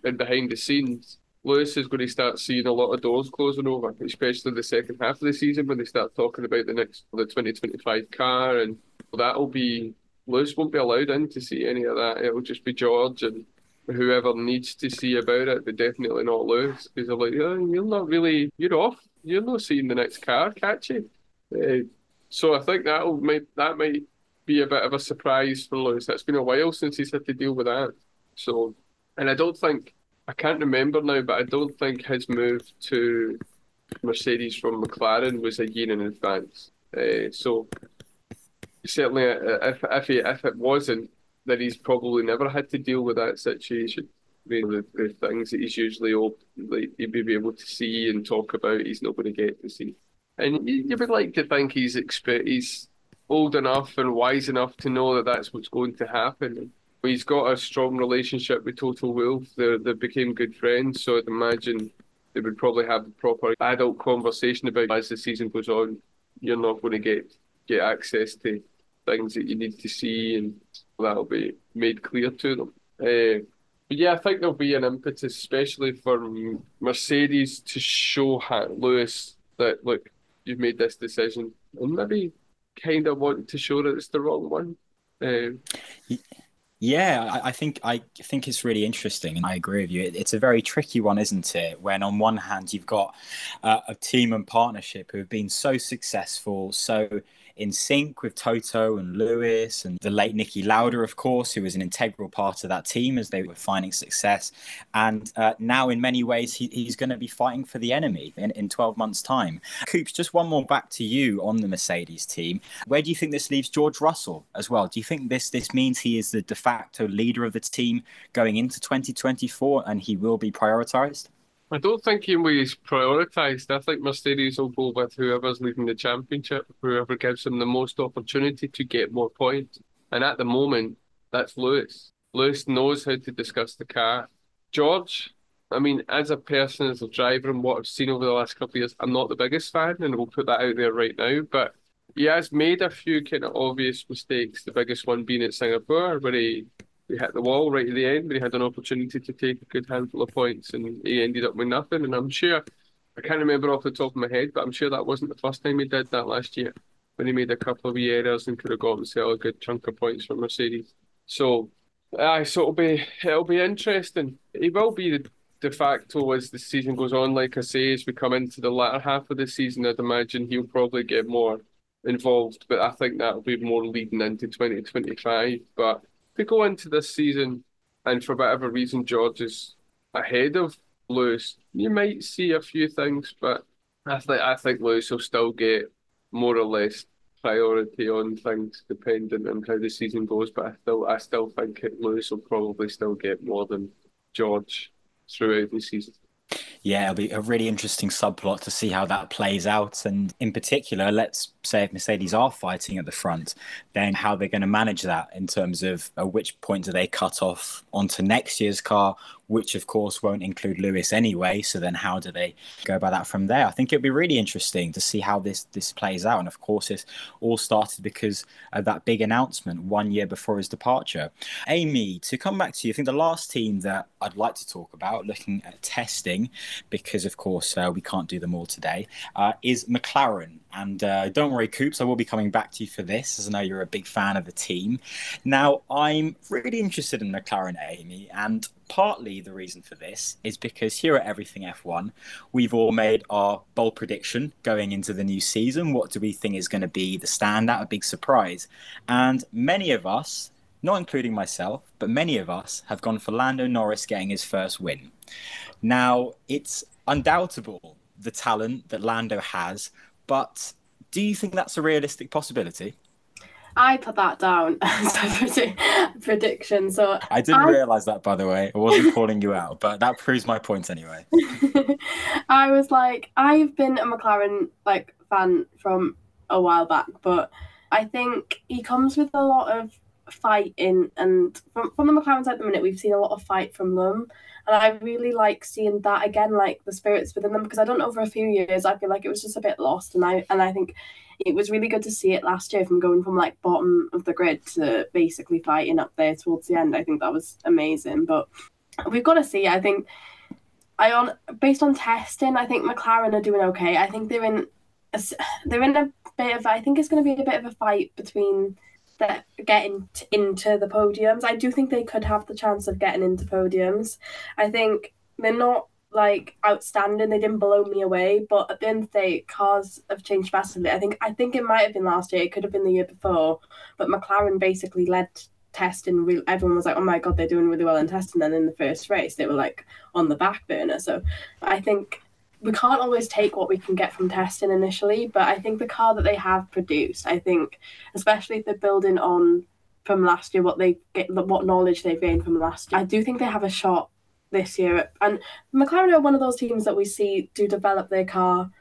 and behind the scenes. Lewis is going to start seeing a lot of doors closing over, especially the second half of the season when they start talking about the next the 2025 car, and that'll be Lewis won't be allowed in to see any of that. It'll just be George and whoever needs to see about it, but definitely not Lewis, because they're like, oh, you're not really, you're off. You're not seeing the next car catch you. Uh, so I think that'll might that might be a bit of a surprise for Lewis. It's been a while since he's had to deal with that. So, and I don't think I can't remember now, but I don't think his move to Mercedes from McLaren was a year in advance. Uh, so certainly, uh, if if he, if it wasn't, that he's probably never had to deal with that situation. I mean, the, the things that he's usually old, like, he'd be able to see and talk about, he's not going to get to see. And you, you would like to think he's expe- he's old enough and wise enough to know that that's what's going to happen. He's got a strong relationship with Toto Wolff. They they became good friends, so I'd imagine they would probably have a proper adult conversation about as the season goes on. You're not going to get get access to things that you need to see, and that'll be made clear to them. Uh, but yeah, I think there'll be an impetus, especially for Mercedes, to show Lewis that look, you've made this decision, and maybe kind of want to show that it's the wrong one. Uh, yeah, I, think I think it's really interesting, and I agree with you. it's a very tricky one, isn't it? When on one hand you've got uh, a team and partnership who have been so successful, so in sync with Toto and Lewis and the late Niki Lauda, of course, who was an integral part of that team as they were finding success. And uh, now, in many ways, he, he's going to be fighting for the enemy in, in 12 months' time. Coops, just one more back to you on the Mercedes team. Where do you think this leaves George Russell as well? Do you think this, this means he is the de facto leader of the team going into 2024 and he will be prioritised? I don't think he was prioritised. I think Mercedes will go with whoever's leading the championship, whoever gives them the most opportunity to get more points. And at the moment, that's Lewis. Lewis knows how to discuss the car. George, I mean, as a person, as a driver, and what I've seen over the last couple of years, I'm not the biggest fan, and we'll put that out there right now. But he has made a few kind of obvious mistakes. The biggest one being at Singapore, where he he hit the wall right at the end, but he had an opportunity to take a good handful of points, and he ended up with nothing. And I'm sure, I can't remember off the top of my head, but I'm sure that wasn't the first time he did that last year when he made a couple of errors and could have got himself a good chunk of points from Mercedes. So, aye, so it'll be it'll be interesting. He will be the de facto as the season goes on. Like I say, as we come into the latter half of the season, I'd imagine he'll probably get more involved. But I think that'll be more leading into 2025. But to go into this season and for whatever reason George is ahead of Lewis, you might see a few things, but I think I think Lewis will still get more or less priority on things depending on how the season goes. But I still I still think Lewis will probably still get more than George throughout the season. Yeah, it'll be a really interesting subplot to see how that plays out. And in particular, let's say if Mercedes are fighting at the front, then how they're going to manage that in terms of at which point do they cut off onto next year's car, which of course won't include Lewis anyway. So then how do they go about that from there? I think it'd be really interesting to see how this this plays out. And of course, it all started because of that big announcement one year before his departure. Amy, to come back to you, I think the last team that I'd like to talk about, looking at testing, because of course uh, we can't do them all today, uh, is McLaren. And uh, don't worry, Coops, I will be coming back to you for this, as I know you're a big fan of the team. Now, I'm really interested in McLaren, Amy, and partly the reason for this is because here at Everything F1, we've all made our bold prediction going into the new season. What do we think is going to be the standout, a big surprise? And many of us, not including myself, but many of us have gone for Lando Norris getting his first win. Now, it's undoubtable the talent that Lando has, but do you think that's a realistic possibility? I put that down as a predi- prediction. So I didn't I- realize that, by the way. I wasn't calling you out, but that proves my point anyway. I was like, I've been a McLaren like fan from a while back, but I think he comes with a lot of fighting, and from from the McLarens at the minute, we've seen a lot of fight from them, and I really like seeing that again, like the spirits within them, because I don't know for a few years, I feel like it was just a bit lost, and I and I think it was really good to see it last year from going from like bottom of the grid to basically fighting up there towards the end. I think that was amazing, but we've got to see. I think I on based on testing, I think McLaren are doing okay. I think they're in they're in a bit of I think it's going to be a bit of a fight between getting into the podiums. I do think they could have the chance of getting into podiums. I think they're not like outstanding. They didn't blow me away, but at the end of the day, cars have changed massively. I think I think it might have been last year. It could have been the year before, but McLaren basically led testing. Re- everyone was like, "Oh my god, they're doing really well in testing." And then in the first race, they were like on the back burner. So I think we can't always take what we can get from testing initially, but I think the car that they have produced, I think, especially if they're building on from last year, what they get, what knowledge they've gained from last year, I do think they have a shot this year. And McLaren are one of those teams that we see do develop their car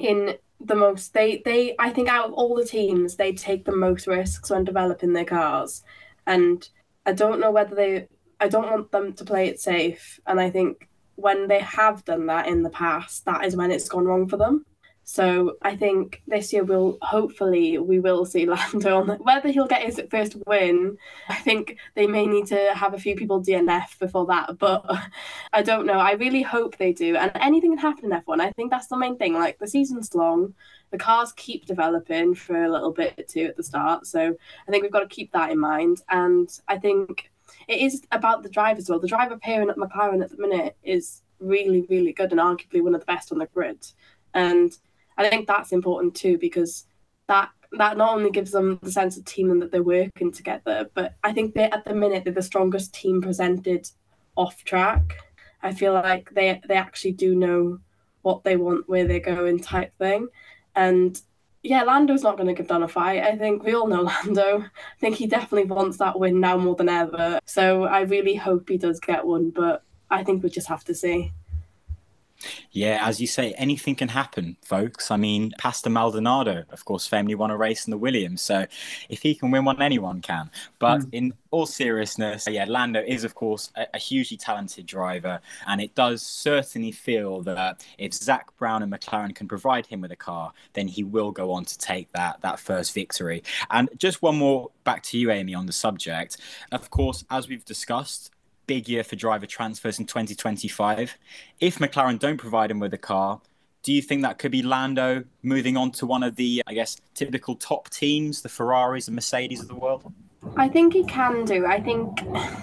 in the most. They they I think out of all the teams, they take the most risks when developing their cars, and I don't know whether they. I don't want them to play it safe, and I think when they have done that in the past, that is when it's gone wrong for them. So I think this year we'll hopefully we will see Lando on the, whether he'll get his first win. I think they may need to have a few people DNF before that, but I don't know. I really hope they do. And anything can happen in F1. I think that's the main thing. Like the season's long, the cars keep developing for a little bit too at the start. So I think we've got to keep that in mind. And I think it is about the drive as well. The driver pairing at McLaren at the minute is really, really good and arguably one of the best on the grid. And I think that's important too because that that not only gives them the sense of team and that they're working together, but I think they at the minute they're the strongest team presented off track. I feel like they they actually do know what they want, where they're going, type thing. And yeah, Lando's not going to give down a fight. I think we all know Lando. I think he definitely wants that win now more than ever. So I really hope he does get one, but I think we just have to see. Yeah, as you say, anything can happen, folks. I mean, Pastor Maldonado, of course, famously won a race in the Williams. So if he can win one, anyone can. But hmm. in all seriousness, yeah, Lando is, of course, a, a hugely talented driver. And it does certainly feel that if Zak Brown and McLaren can provide him with a car, then he will go on to take that, that first victory. And just one more back to you, Amy, on the subject. Of course, as we've discussed, big year for driver transfers in 2025. If McLaren don't provide him with a car, do you think that could be Lando moving on to one of the, I guess, typical top teams, the Ferraris and Mercedes of the world? I think he can do. I think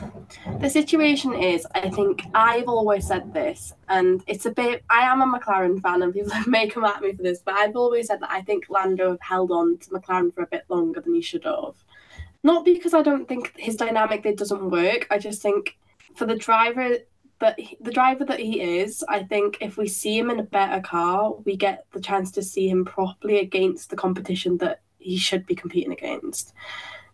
the situation is, I think I've always said this, and it's a bit. I am a McLaren fan, and people may come at me for this, but I've always said that I think Lando held on to McLaren for a bit longer than he should have. Not because I don't think his dynamic there doesn't work. I just think for the driver that he- the driver that he is, I think if we see him in a better car, we get the chance to see him properly against the competition that he should be competing against.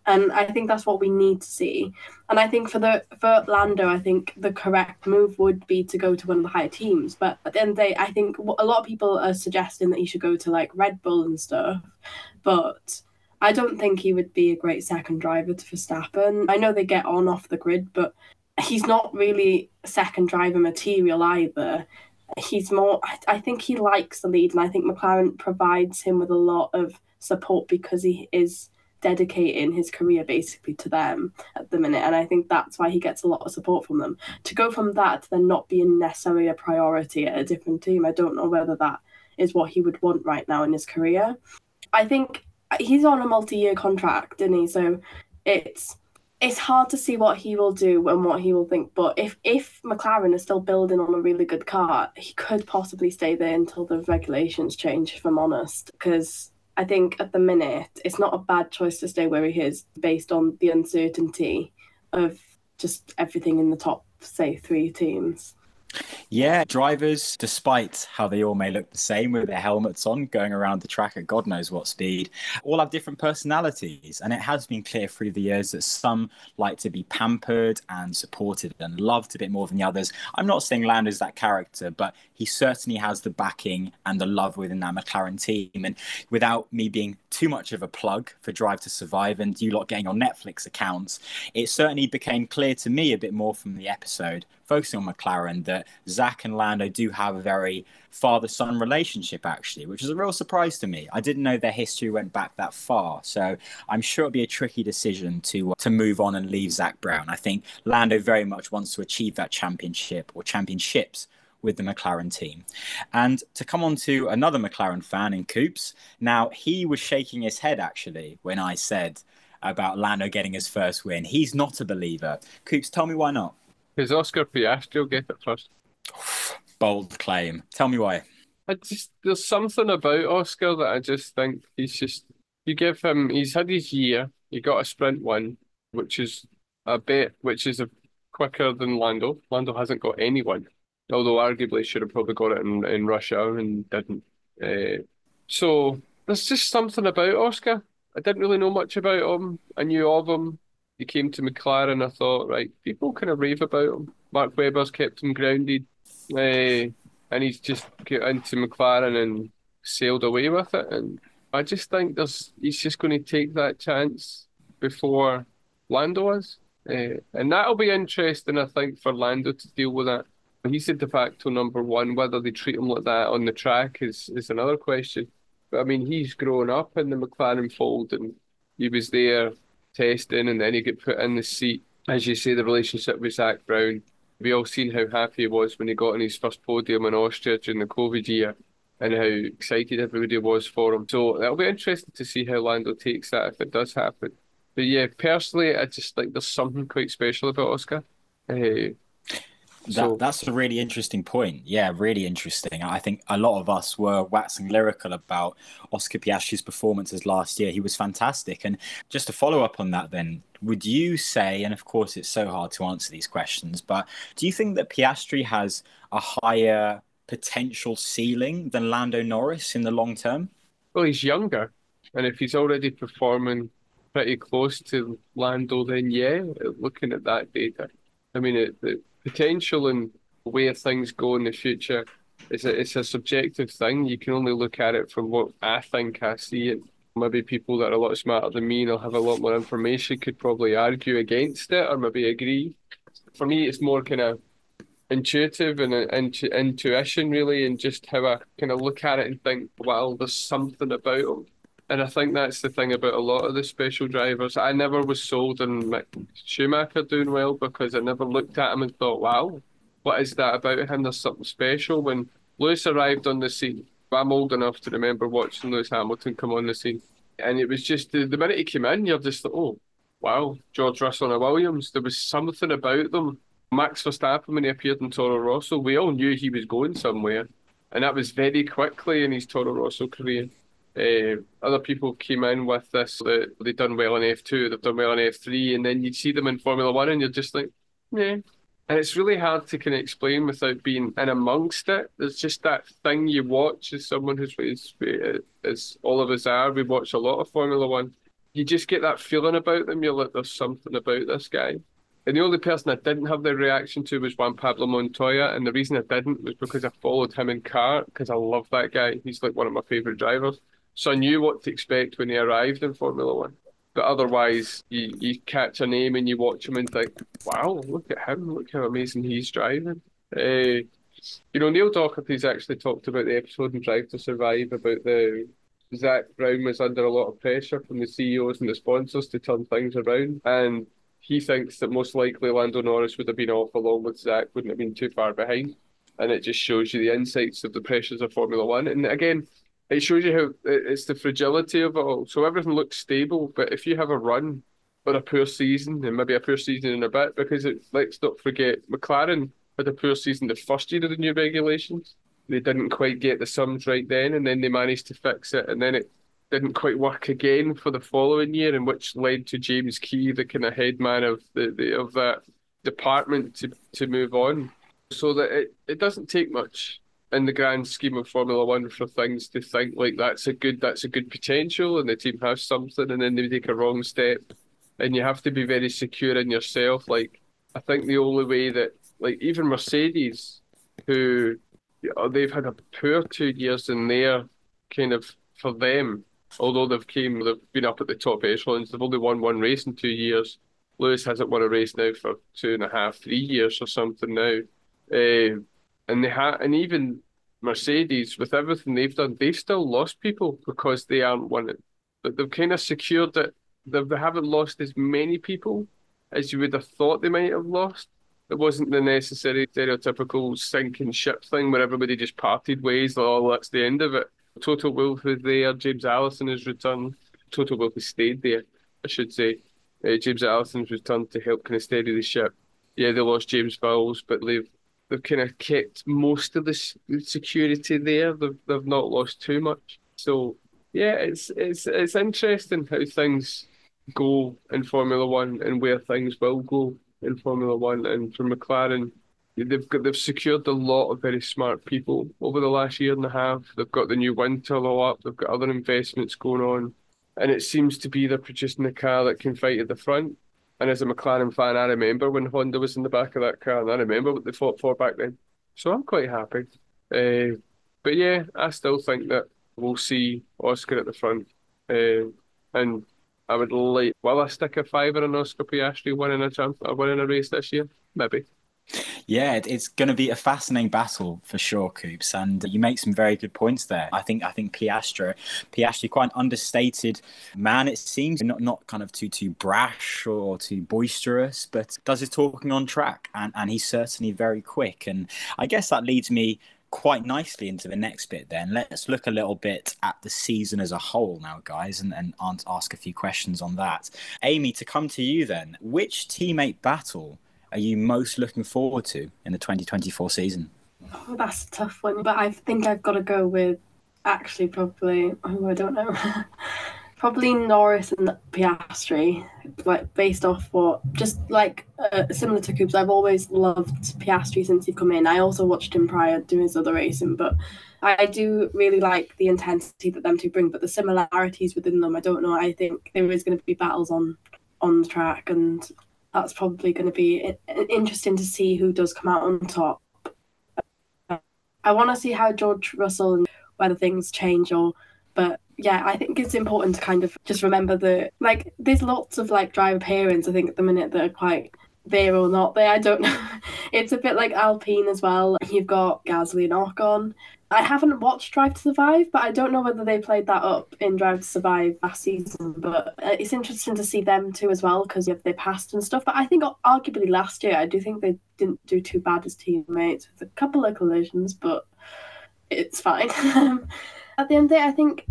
And I think that's what we need to see. And I think for the for Lando, I think the correct move would be to go to one of the higher teams. But at the end of the day, I think a lot of people are suggesting that he should go to like Red Bull and stuff. But I don't think he would be a great second driver to Verstappen. I know they get on off the grid, but he's not really second driver material either. He's more, I think he likes the lead, and I think McLaren provides him with a lot of support because he is dedicating his career basically to them at the minute. And I think that's why he gets a lot of support from them. To go from that to then not being necessarily a priority at a different team, I don't know whether that is what he would want right now in his career. I think he's on a multi-year contract, isn't he? So it's it's hard to see what he will do and what he will think. But if if McLaren is still building on a really good car, he could possibly stay there until the regulations change. If I'm honest, because I think at the minute it's not a bad choice to stay where he is based on the uncertainty of just everything in the top, say, three teams. Yeah, drivers, despite how they all may look the same with their helmets on, going around the track at God knows what speed, all have different personalities. And it has been clear through the years that some like to be pampered and supported and loved a bit more than the others. I'm not saying Lando's that character, but he certainly has the backing and the love within that McLaren team. And without me being too much of a plug for Drive to Survive and you lot getting on Netflix accounts, it certainly became clear to me a bit more from the episode focusing on McLaren that Zak and Lando do have a very father son relationship, actually, which is a real surprise to me. I didn't know their history went back that far. So I'm sure it'll be a tricky decision to, uh, to move on and leave Zak Brown. I think Lando very much wants to achieve that championship or championships with the McLaren team. And to come on to another McLaren fan in Coops, now he was shaking his head actually when I said about Lando getting his first win. He's not a believer. Coops, tell me why not? Because Oscar Piastri will get it first. Bold claim. Tell me why. I just there's something about Oscar that I just think he's just you give him he's had his year, he got a sprint win, which is a bit which is a quicker than Lando. Lando hasn't got anyone. Although arguably should have probably got it in, in Russia and didn't. Uh, so there's just something about Oscar. I didn't really know much about him. I knew of him he came to McLaren, I thought, right, people kind of rave about him. Mark Webber's kept him grounded, uh, and he's just got into McLaren and sailed away with it. And I just think there's he's just going to take that chance before Lando is. Uh, and that'll be interesting, I think, for Lando to deal with that. He's the de facto number one. Whether they treat him like that on the track is, is another question. But I mean, he's grown up in the McLaren fold and he was there testing, and then he get put in the seat. As you say, the relationship with Zak Brown. We all seen how happy he was when he got on his first podium in Austria during the COVID year, and how excited everybody was for him. So it'll be interesting to see how Lando takes that if it does happen. But yeah, personally, I just think there's something quite special about Oscar. Uh, that, so, that's a really interesting point. Yeah, really interesting. I think a lot of us were waxing lyrical about Oscar Piastri's performances last year. He was fantastic. And just to follow up on that, then, would you say, and of course it's so hard to answer these questions, but do you think that Piastri has a higher potential ceiling than Lando Norris in the long term? Well, he's younger. And if he's already performing pretty close to Lando, then yeah, looking at that data. I mean, it, it potential and where things go in the future it's a, it's a subjective thing. You can only look at it from what I think I see it. Maybe people that are a lot smarter than me and will have a lot more information could probably argue against it or maybe agree. For me, it's more kind of intuitive and uh, intu- intuition, really, and just how I kind of look at it and think, well, there's something about them. And I think that's the thing about a lot of the special drivers. I never was sold on Schumacher doing well because I never looked at him and thought, wow, what is that about him? There's something special. When Lewis arrived on the scene, I'm old enough to remember watching Lewis Hamilton come on the scene. And it was just the, the minute he came in, you're just like, oh, wow, George Russell and Williams. There was something about them. Max Verstappen, when he appeared in Toro Rosso, we all knew he was going somewhere. And that was very quickly in his Toro Rosso career. Uh, other people came in with this that they've done well in F2, they've done well in F3, and then you see them in Formula One, and you're just like, yeah. And it's really hard to kind of explain without being in amongst it. There's just that thing you watch as someone who's as, as all of us are. We watch a lot of Formula One, you just get that feeling about them. You're like, there's something about this guy. And the only person I didn't have the reaction to was Juan Pablo Montoya, and the reason I didn't was because I followed him in CART because I love that guy. He's like one of my favourite drivers, so I knew what to expect when he arrived in Formula One. But otherwise, you, you catch a name and you watch him and think, wow, look at him, look how amazing he's driving. Uh, you know, Neil Docherty's actually talked about the episode in Drive to Survive about the Zak Brown was under a lot of pressure from the CEOs and the sponsors to turn things around. And he thinks that most likely Lando Norris would have been off along with Zak, wouldn't have been too far behind. And it just shows you the insights of the pressures of Formula One. And again, it shows you how it's the fragility of it all. So everything looks stable, but if you have a run or a poor season, and maybe a poor season in a bit, because it, let's not forget, McLaren had a poor season the first year of the new regulations. They didn't quite get the sums right then, and then they managed to fix it, and then it didn't quite work again for the following year, and which led to James Key, the kind of head man of the, the of that department, to to move on. So that it, it doesn't take much in the grand scheme of Formula One for things to think like that's a good that's a good potential, and the team has something, and then they take a wrong step, and you have to be very secure in yourself. Like I think the only way that like even Mercedes, who you know, they've had a poor two years in there, kind of for them although they've came, they've been up at the top echelons. They've only won one race in two years. Lewis hasn't won a race now for two and a half, three years or something now. Uh, and they ha- and even Mercedes, with everything they've done, they've still lost people because they aren't winning. But they've kind of secured that they haven't lost as many people as you would have thought they might have lost. It wasn't the necessary stereotypical sinking ship thing where everybody just parted ways. Oh, that's the end of it. Toto Wolff is there. James Allison has returned. Toto Wolff has stayed there, I should say. Uh, James Allison's returned to help kind of steady the ship. Yeah, they lost James Vowles, but they've they've kind of kept most of the security there. They've they've not lost too much. So yeah, it's it's it's interesting how things go in Formula One and where things will go in Formula One. And for McLaren, they've got they've secured a lot of very smart people over the last year and a half. They've got the new wind tunnel up. They've got other investments going on, and it seems to be they're producing a car that can fight at the front. And as a McLaren fan, I remember when Honda was in the back of that car, and I remember what they fought for back then. So I'm quite happy. Uh, but yeah, I still think that we'll see Oscar at the front, uh, and I would like. Will I stick a fiver on Oscar Piastri winning a champ, winning a race this year? Maybe. Yeah, it's going to be a fascinating battle for sure, Coops, and you make some very good points there. I think I think Piastri, Piastri, quite an understated man. It seems not not kind of too too brash or too boisterous, but does his talking on track, and and he's certainly very quick. And I guess that leads me quite nicely into the next bit then let's look a little bit at the season as a whole now guys and, and ask a few questions on that amy to come to you then which teammate battle are you most looking forward to in the 2024 season? Oh, that's a tough one, but I think I've got to go with actually probably, oh, I don't know. probably Norris and Piastri, like based off what, just like uh, similar to Coops. I've always loved Piastri since he come in. I also watched him prior to his other racing, but I do really like the intensity that them two bring. But the similarities within them, I don't know. I think there is going to be battles on on the track, and that's probably going to be interesting to see who does come out on top. I want to see how George Russell and whether things change or, but yeah, I think it's important to kind of just remember that like there's lots of like driver pairings I think at the minute that are quite there or not there. I don't know. it's a bit like Alpine as well. You've got Gasly and Ocon. I haven't watched Drive to Survive, but I don't know whether they played that up in Drive to Survive last season. But uh, it's interesting to see them too as well because of their past and stuff. But I think arguably last year, I do think they didn't do too bad as teammates with a couple of collisions, but it's fine. At the end of the day, I think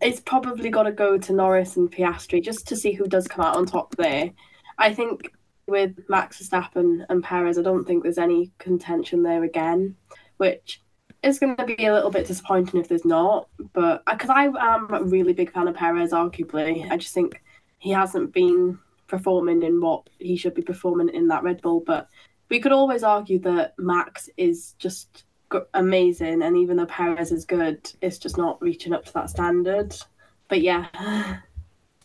it's probably got to go to Norris and Piastri just to see who does come out on top there. I think with Max Verstappen and Perez, I don't think there's any contention there again, which is going to be a little bit disappointing if there's not. But because I am a really big fan of Perez, arguably, I just think he hasn't been performing in what he should be performing in that Red Bull. But we could always argue that Max is just amazing, and even though Perez is good, it's just not reaching up to that standard. But yeah.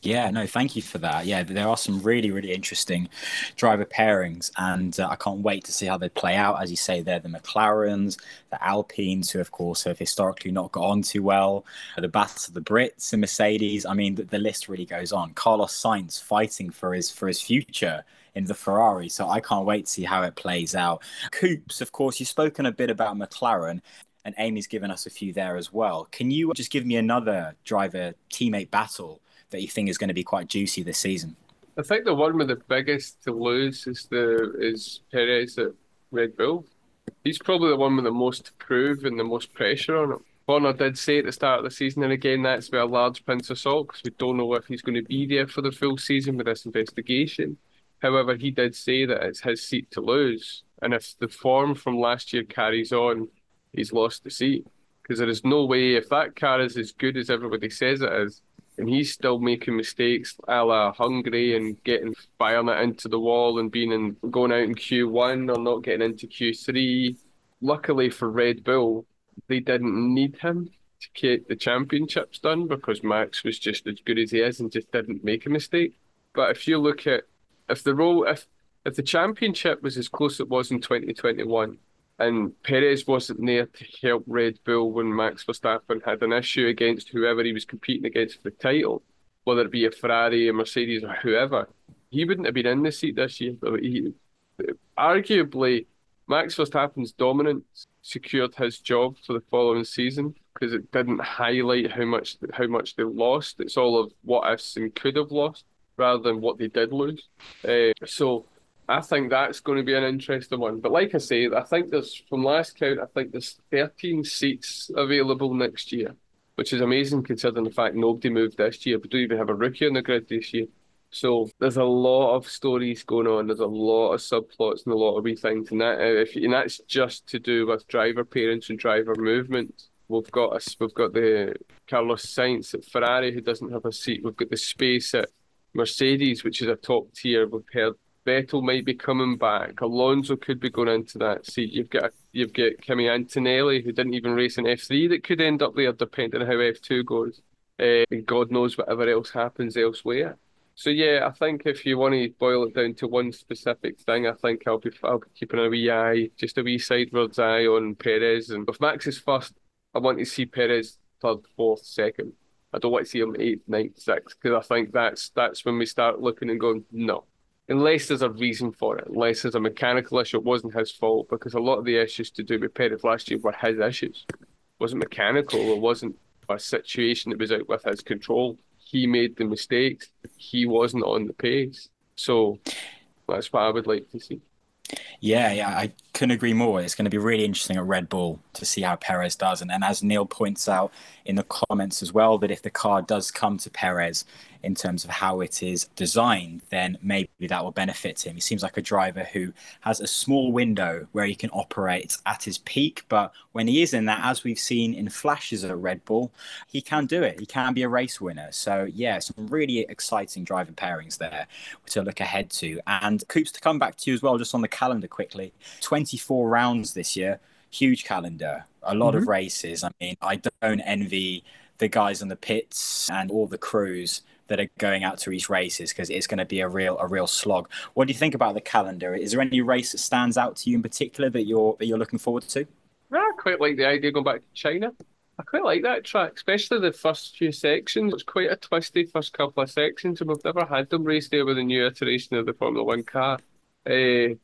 Yeah, no, thank you for that. Yeah, there are some really, really interesting driver pairings, and uh, I can't wait to see how they play out. As you say, they're the McLarens, the Alpines, who, of course, have historically not got on too well, the battles of the Brits and Mercedes. I mean, the, the list really goes on. Carlos Sainz fighting for his for his future in the Ferrari. So I can't wait to see how it plays out. Coops, of course, you've spoken a bit about McLaren and Amy's given us a few there as well. Can you just give me another driver teammate battle that you think is going to be quite juicy this season? I think the one with the biggest to lose is the is Perez at Red Bull. He's probably the one with the most to prove and the most pressure on him. Horner did say at the start of the season, and again, that's with a large pinch of salt because we don't know if he's going to be there for the full season with this investigation. However, he did say that it's his seat to lose. And if the form from last year carries on, he's lost the seat. Because there is no way, if that car is as good as everybody says it is, and he's still making mistakes a la Hungary and getting it into the wall and being in going out in Q1 or not getting into Q3. Luckily for Red Bull, they didn't need him to get the championships done because Max was just as good as he is and just didn't make a mistake. But if you look at if the role if if the championship was as close as it was in 2021 and Perez wasn't there to help Red Bull when Max Verstappen had an issue against whoever he was competing against for the title, whether it be a Ferrari, a Mercedes, or whoever, he wouldn't have been in the seat this year. He, arguably, Max Verstappen's dominance secured his job for the following season because it didn't highlight how much how much they lost. It's all of what ifs and could have lost rather than what they did lose. Uh, so I think that's going to be an interesting one. But like I say, I think there's from last count, I think there's 13 seats available next year, which is amazing considering the fact nobody moved this year. We don't even have a rookie on the grid this year. So there's a lot of stories going on. There's a lot of subplots and a lot of wee things, and that uh, if and that's just to do with driver parents and driver movement. We've got us. We've got the Carlos Sainz at Ferrari who doesn't have a seat. We've got the space at Mercedes, which is a top tier. We've heard Vettel might be coming back. Alonso could be going into that seat. You've got you've got Kimi Antonelli, who didn't even race in F3, that could end up there depending on how F2 goes. Uh, God knows whatever else happens elsewhere. So yeah, I think if you want to boil it down to one specific thing, I think I'll be I'll be keeping a wee eye, just a wee sideways eye on Perez. And if Max is first, I want to see Perez third, fourth, second. I don't want to see him eighth, ninth, sixth, because I think that's that's when we start looking and going, no, unless there's a reason for it, unless there's a mechanical issue, it wasn't his fault because a lot of the issues to do with Perez last year were his issues. It wasn't mechanical, it wasn't a situation that was out with his control. He made the mistakes, he wasn't on the pace. So that's what I would like to see. Yeah, yeah, I couldn't agree more. It's going to be really interesting at Red Bull to see how Perez does. And, and as Neil points out in the comments as well, that if the car does come to Perez in terms of how it is designed, then maybe that will benefit him. He seems like a driver who has a small window where he can operate at his peak, but when he is in that, as we've seen in flashes at Red Bull, he can do it. He can be a race winner. So, yeah, some really exciting driver pairings there to look ahead to. And Coops, to come back to you as well, just on the calendar quickly 24 rounds this year, huge calendar, a lot mm-hmm. of races. I mean, I don't envy the guys on the pits and all the crews that are going out to these races because it's going to be a real a real slog. What do you think about the calendar? Is there any race that stands out to you in particular that you're that you're looking forward to? Yeah, I quite like the idea of going back to China. I quite like that track, especially the first few sections. It's quite a twisty first couple of sections, and we've never had them race there with a new iteration of the Formula One car. Uh,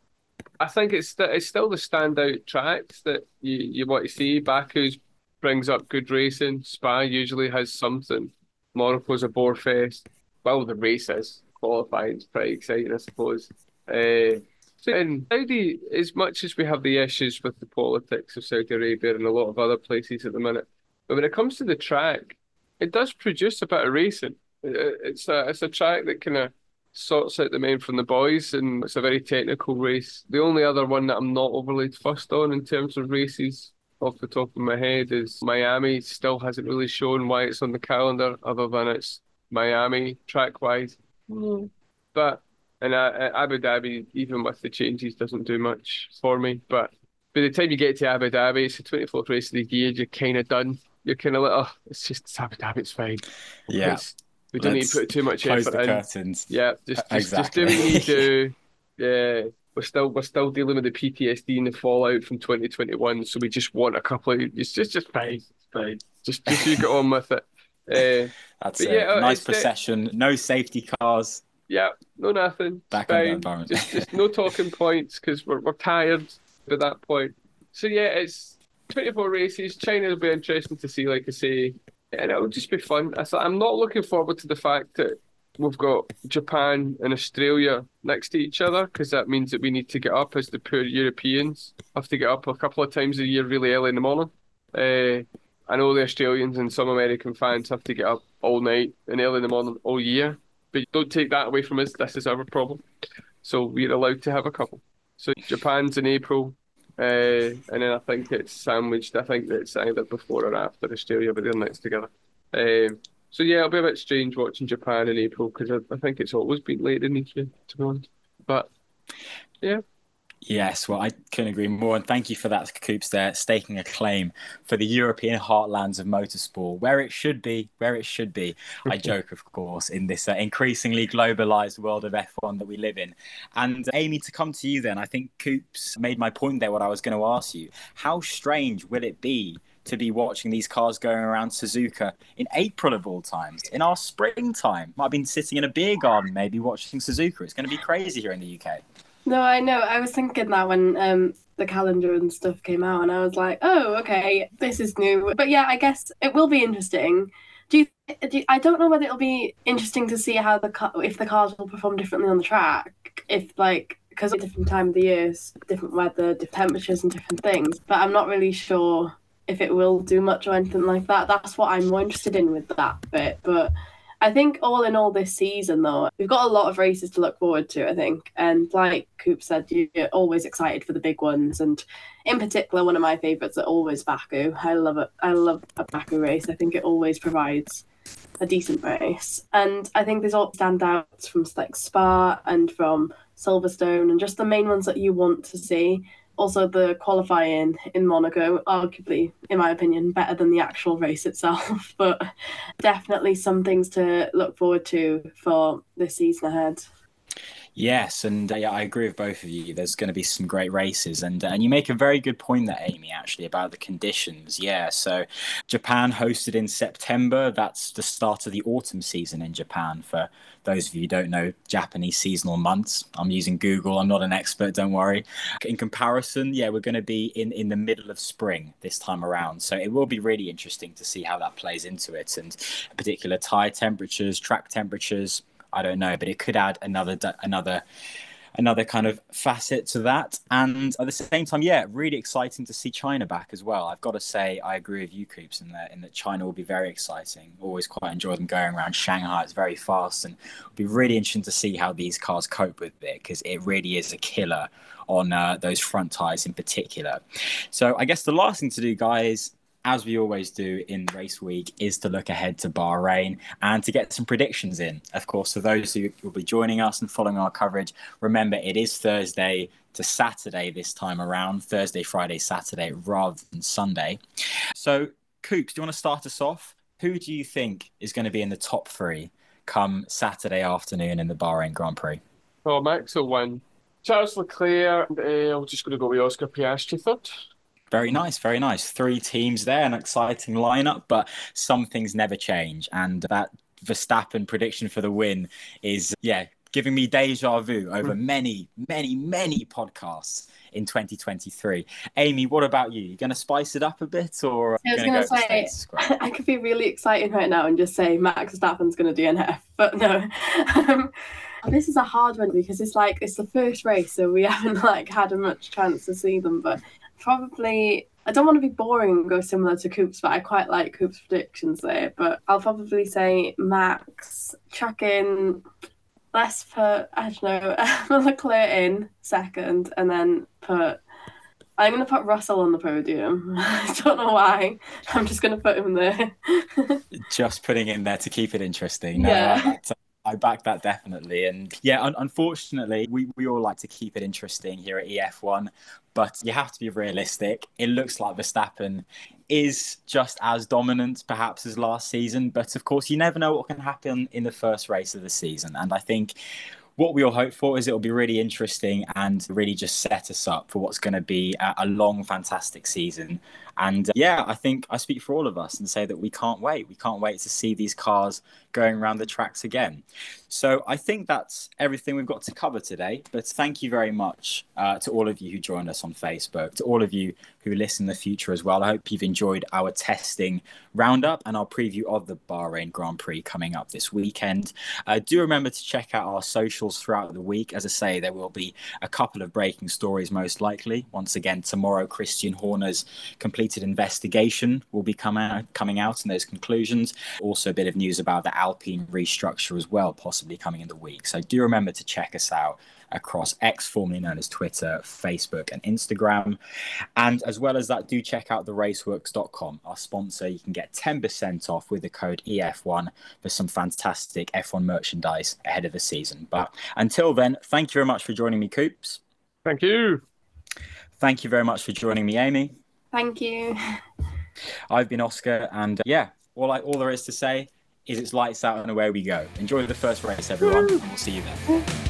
I think it's st- it's still the standout tracks that you, you want to see. Baku's brings up good racing. Spa usually has something. Monaco's a bore fest. Well, the races qualifying is pretty exciting, I suppose. Uh, so in Saudi, as much as we have the issues with the politics of Saudi Arabia and a lot of other places at the minute, but when it comes to the track, it does produce a bit of racing. It's a it's a track that kind of sorts out the men from the boys, and it's a very technical race. The only other one that I'm not overly fussed on in terms of races off the top of my head is Miami still hasn't really shown why it's on the calendar other than it's Miami track wise. Mm. But and uh, Abu Dhabi, even with the changes, doesn't do much for me. But by the time you get to Abu Dhabi, it's the 24th race of the year, you're kind of done. You're kind of like, oh, it's just it's Abu Dhabi, it's fine. Yeah. It's, We don't need to put too much Close effort the in. curtains. Yeah, just just, just Exactly. do what you need to do. Yeah, we're still we're still dealing with the PTSD and the fallout from 2021, so we just want a couple of it's just just fine, it's fine. Just just you get on with it. Uh, That's it. yeah, uh, nice procession. No safety cars. yeah, no nothing. Back in the environment. Just just no talking points because we're we're tired at that point. So yeah, it's 24 races. China will be interesting to see, like I say, and it'll just be fun. I'm not looking forward to the fact that we've got Japan and Australia next to each other because that means that we need to get up as the poor Europeans have to get up a couple of times a year really early in the morning. Uh, I know the Australians and some American fans have to get up all night and early in the morning all year, but don't take that away from us. This is our problem. So we're allowed to have a couple. So Japan's in April, uh, and then I think it's sandwiched. I think it's either before or after Australia, but they're next together. Um, so yeah, it'll be a bit strange watching Japan in April because I, I think it's always been late in year, to be honest. But Yes, well, I couldn't agree more. And thank you for that, Coops, there, staking a claim for the European heartlands of motorsport, where it should be, where it should be. I joke, of course, in this uh, increasingly globalized world of F1 that we live in. And uh, Amy, to come to you then, I think Coops made my point there, what I was going to ask you. How strange will it be to be watching these cars going around Suzuka in April of all times, in our springtime? Might have been sitting in a beer garden, maybe watching Suzuka. It's going to be crazy here in the UK. No, I know. I was thinking that when um the calendar and stuff came out, and I was like, oh, okay, this is new. But yeah, I guess it will be interesting. Do you? Do you- I don't know whether it'll be interesting to see how the car, if the cars will perform differently on the track, if like because different time of the years, different weather, different temperatures, and different things. But I'm not really sure if it will do much or anything like that. That's what I'm more interested in with that bit. But I think all in all this season though, we've got a lot of races to look forward to, I think. And like Coop said, you're always excited for the big ones. And in particular, one of my favourites are always Baku. I love it. I love a Baku race. I think it always provides a decent race. And I think there's all standouts from like Spa and from Silverstone and just the main ones that you want to see. Also, the qualifying in Monaco, arguably, in my opinion, better than the actual race itself. But definitely some things to look forward to for this season ahead. Yes, and uh, yeah, I agree with both of you. There's going to be some great races, and uh, and you make a very good point there, Amy. Actually, about the conditions. Yeah, so Japan hosted in September. That's the start of the autumn season in Japan. For those of you who don't know Japanese seasonal months, I'm using Google. I'm not an expert. Don't worry. In comparison, yeah, we're going to be in in the middle of spring this time around. So it will be really interesting to see how that plays into it, and particular tire temperatures, track temperatures. I don't know, but it could add another another another kind of facet to that. And at the same time, yeah, really exciting to see China back as well. I've got to say, I agree with you, Coops, in that in that China will be very exciting. Always quite enjoy them going around Shanghai. It's very fast, and it'll be really interesting to see how these cars cope with it because it really is a killer on uh, those front tires in particular. So I guess the last thing to do, guys, as we always do in race week, is to look ahead to Bahrain and to get some predictions in. Of course, for those who will be joining us and following our coverage, remember it is Thursday to Saturday this time around Thursday, Friday, Saturday rather than Sunday. So, Coops, do you want to start us off? Who do you think is going to be in the top three come Saturday afternoon in the Bahrain Grand Prix? oh, Max will win. Charles Leclerc. Uh, I'm just going to go with Oscar Piastri third. Very nice, very nice. Three teams there, an exciting lineup, but some things never change. And that Verstappen prediction for the win is, yeah, giving me deja vu over many, many, many podcasts in 2023. Amy, what about you? You going to spice it up a bit, or I was gonna going go to with say. I could be really excited right now and just say Max Verstappen's going to DNF, but no. Um, this is a hard one because it's like it's the first race, so we haven't like had a much chance to see them. But probably, I don't want to be boring and go similar to Coops, but I quite like Coops' predictions there. But I'll probably say Max, chuck in. Let's put I don't know Leclerc in second, and then put I'm going to put Russell on the podium. I don't know why. I'm just going to put him there. just putting in there to keep it interesting. No, Yeah. I, back- I back that definitely. And yeah, un- unfortunately, we, we all like to keep it interesting here at EF1. But you have to be realistic. It looks like Verstappen is just as dominant, perhaps, as last season. But of course, you never know what can happen in the first race of the season. And I think what we all hope for is it'll be really interesting and really just set us up for what's going to be a, long, fantastic season. And uh, yeah, I think I speak for all of us and say that we can't wait. We can't wait to see these cars going around the tracks again. So I think that's everything we've got to cover today. But thank you very much uh, to all of you who joined us on Facebook, to all of you who listen in the future as well. I hope you've enjoyed our testing roundup and our preview of the Bahrain Grand Prix coming up this weekend. Uh, do remember to check out our socials throughout the week. As I say, there will be a couple of breaking stories most likely. Once again, tomorrow, Christian Horner's completed investigation will be come out, coming out and those conclusions. Also, a bit of news about the Alpine restructure as well, possibly coming in the week. So do remember to check us out across X, formerly known as Twitter, Facebook, and Instagram. And as well as that, do check out the raceworks.com, our sponsor. You can get 10% off with the code EF1 for some fantastic F1 merchandise ahead of the season. But until then, thank you very much for joining me, Coops. Thank you. Thank you very much for joining me, Amy. Thank you. I've been Oscar, and uh, yeah, all I, all there is to say is it's lights out and away we go. Enjoy the first race, everyone, and we'll see you then.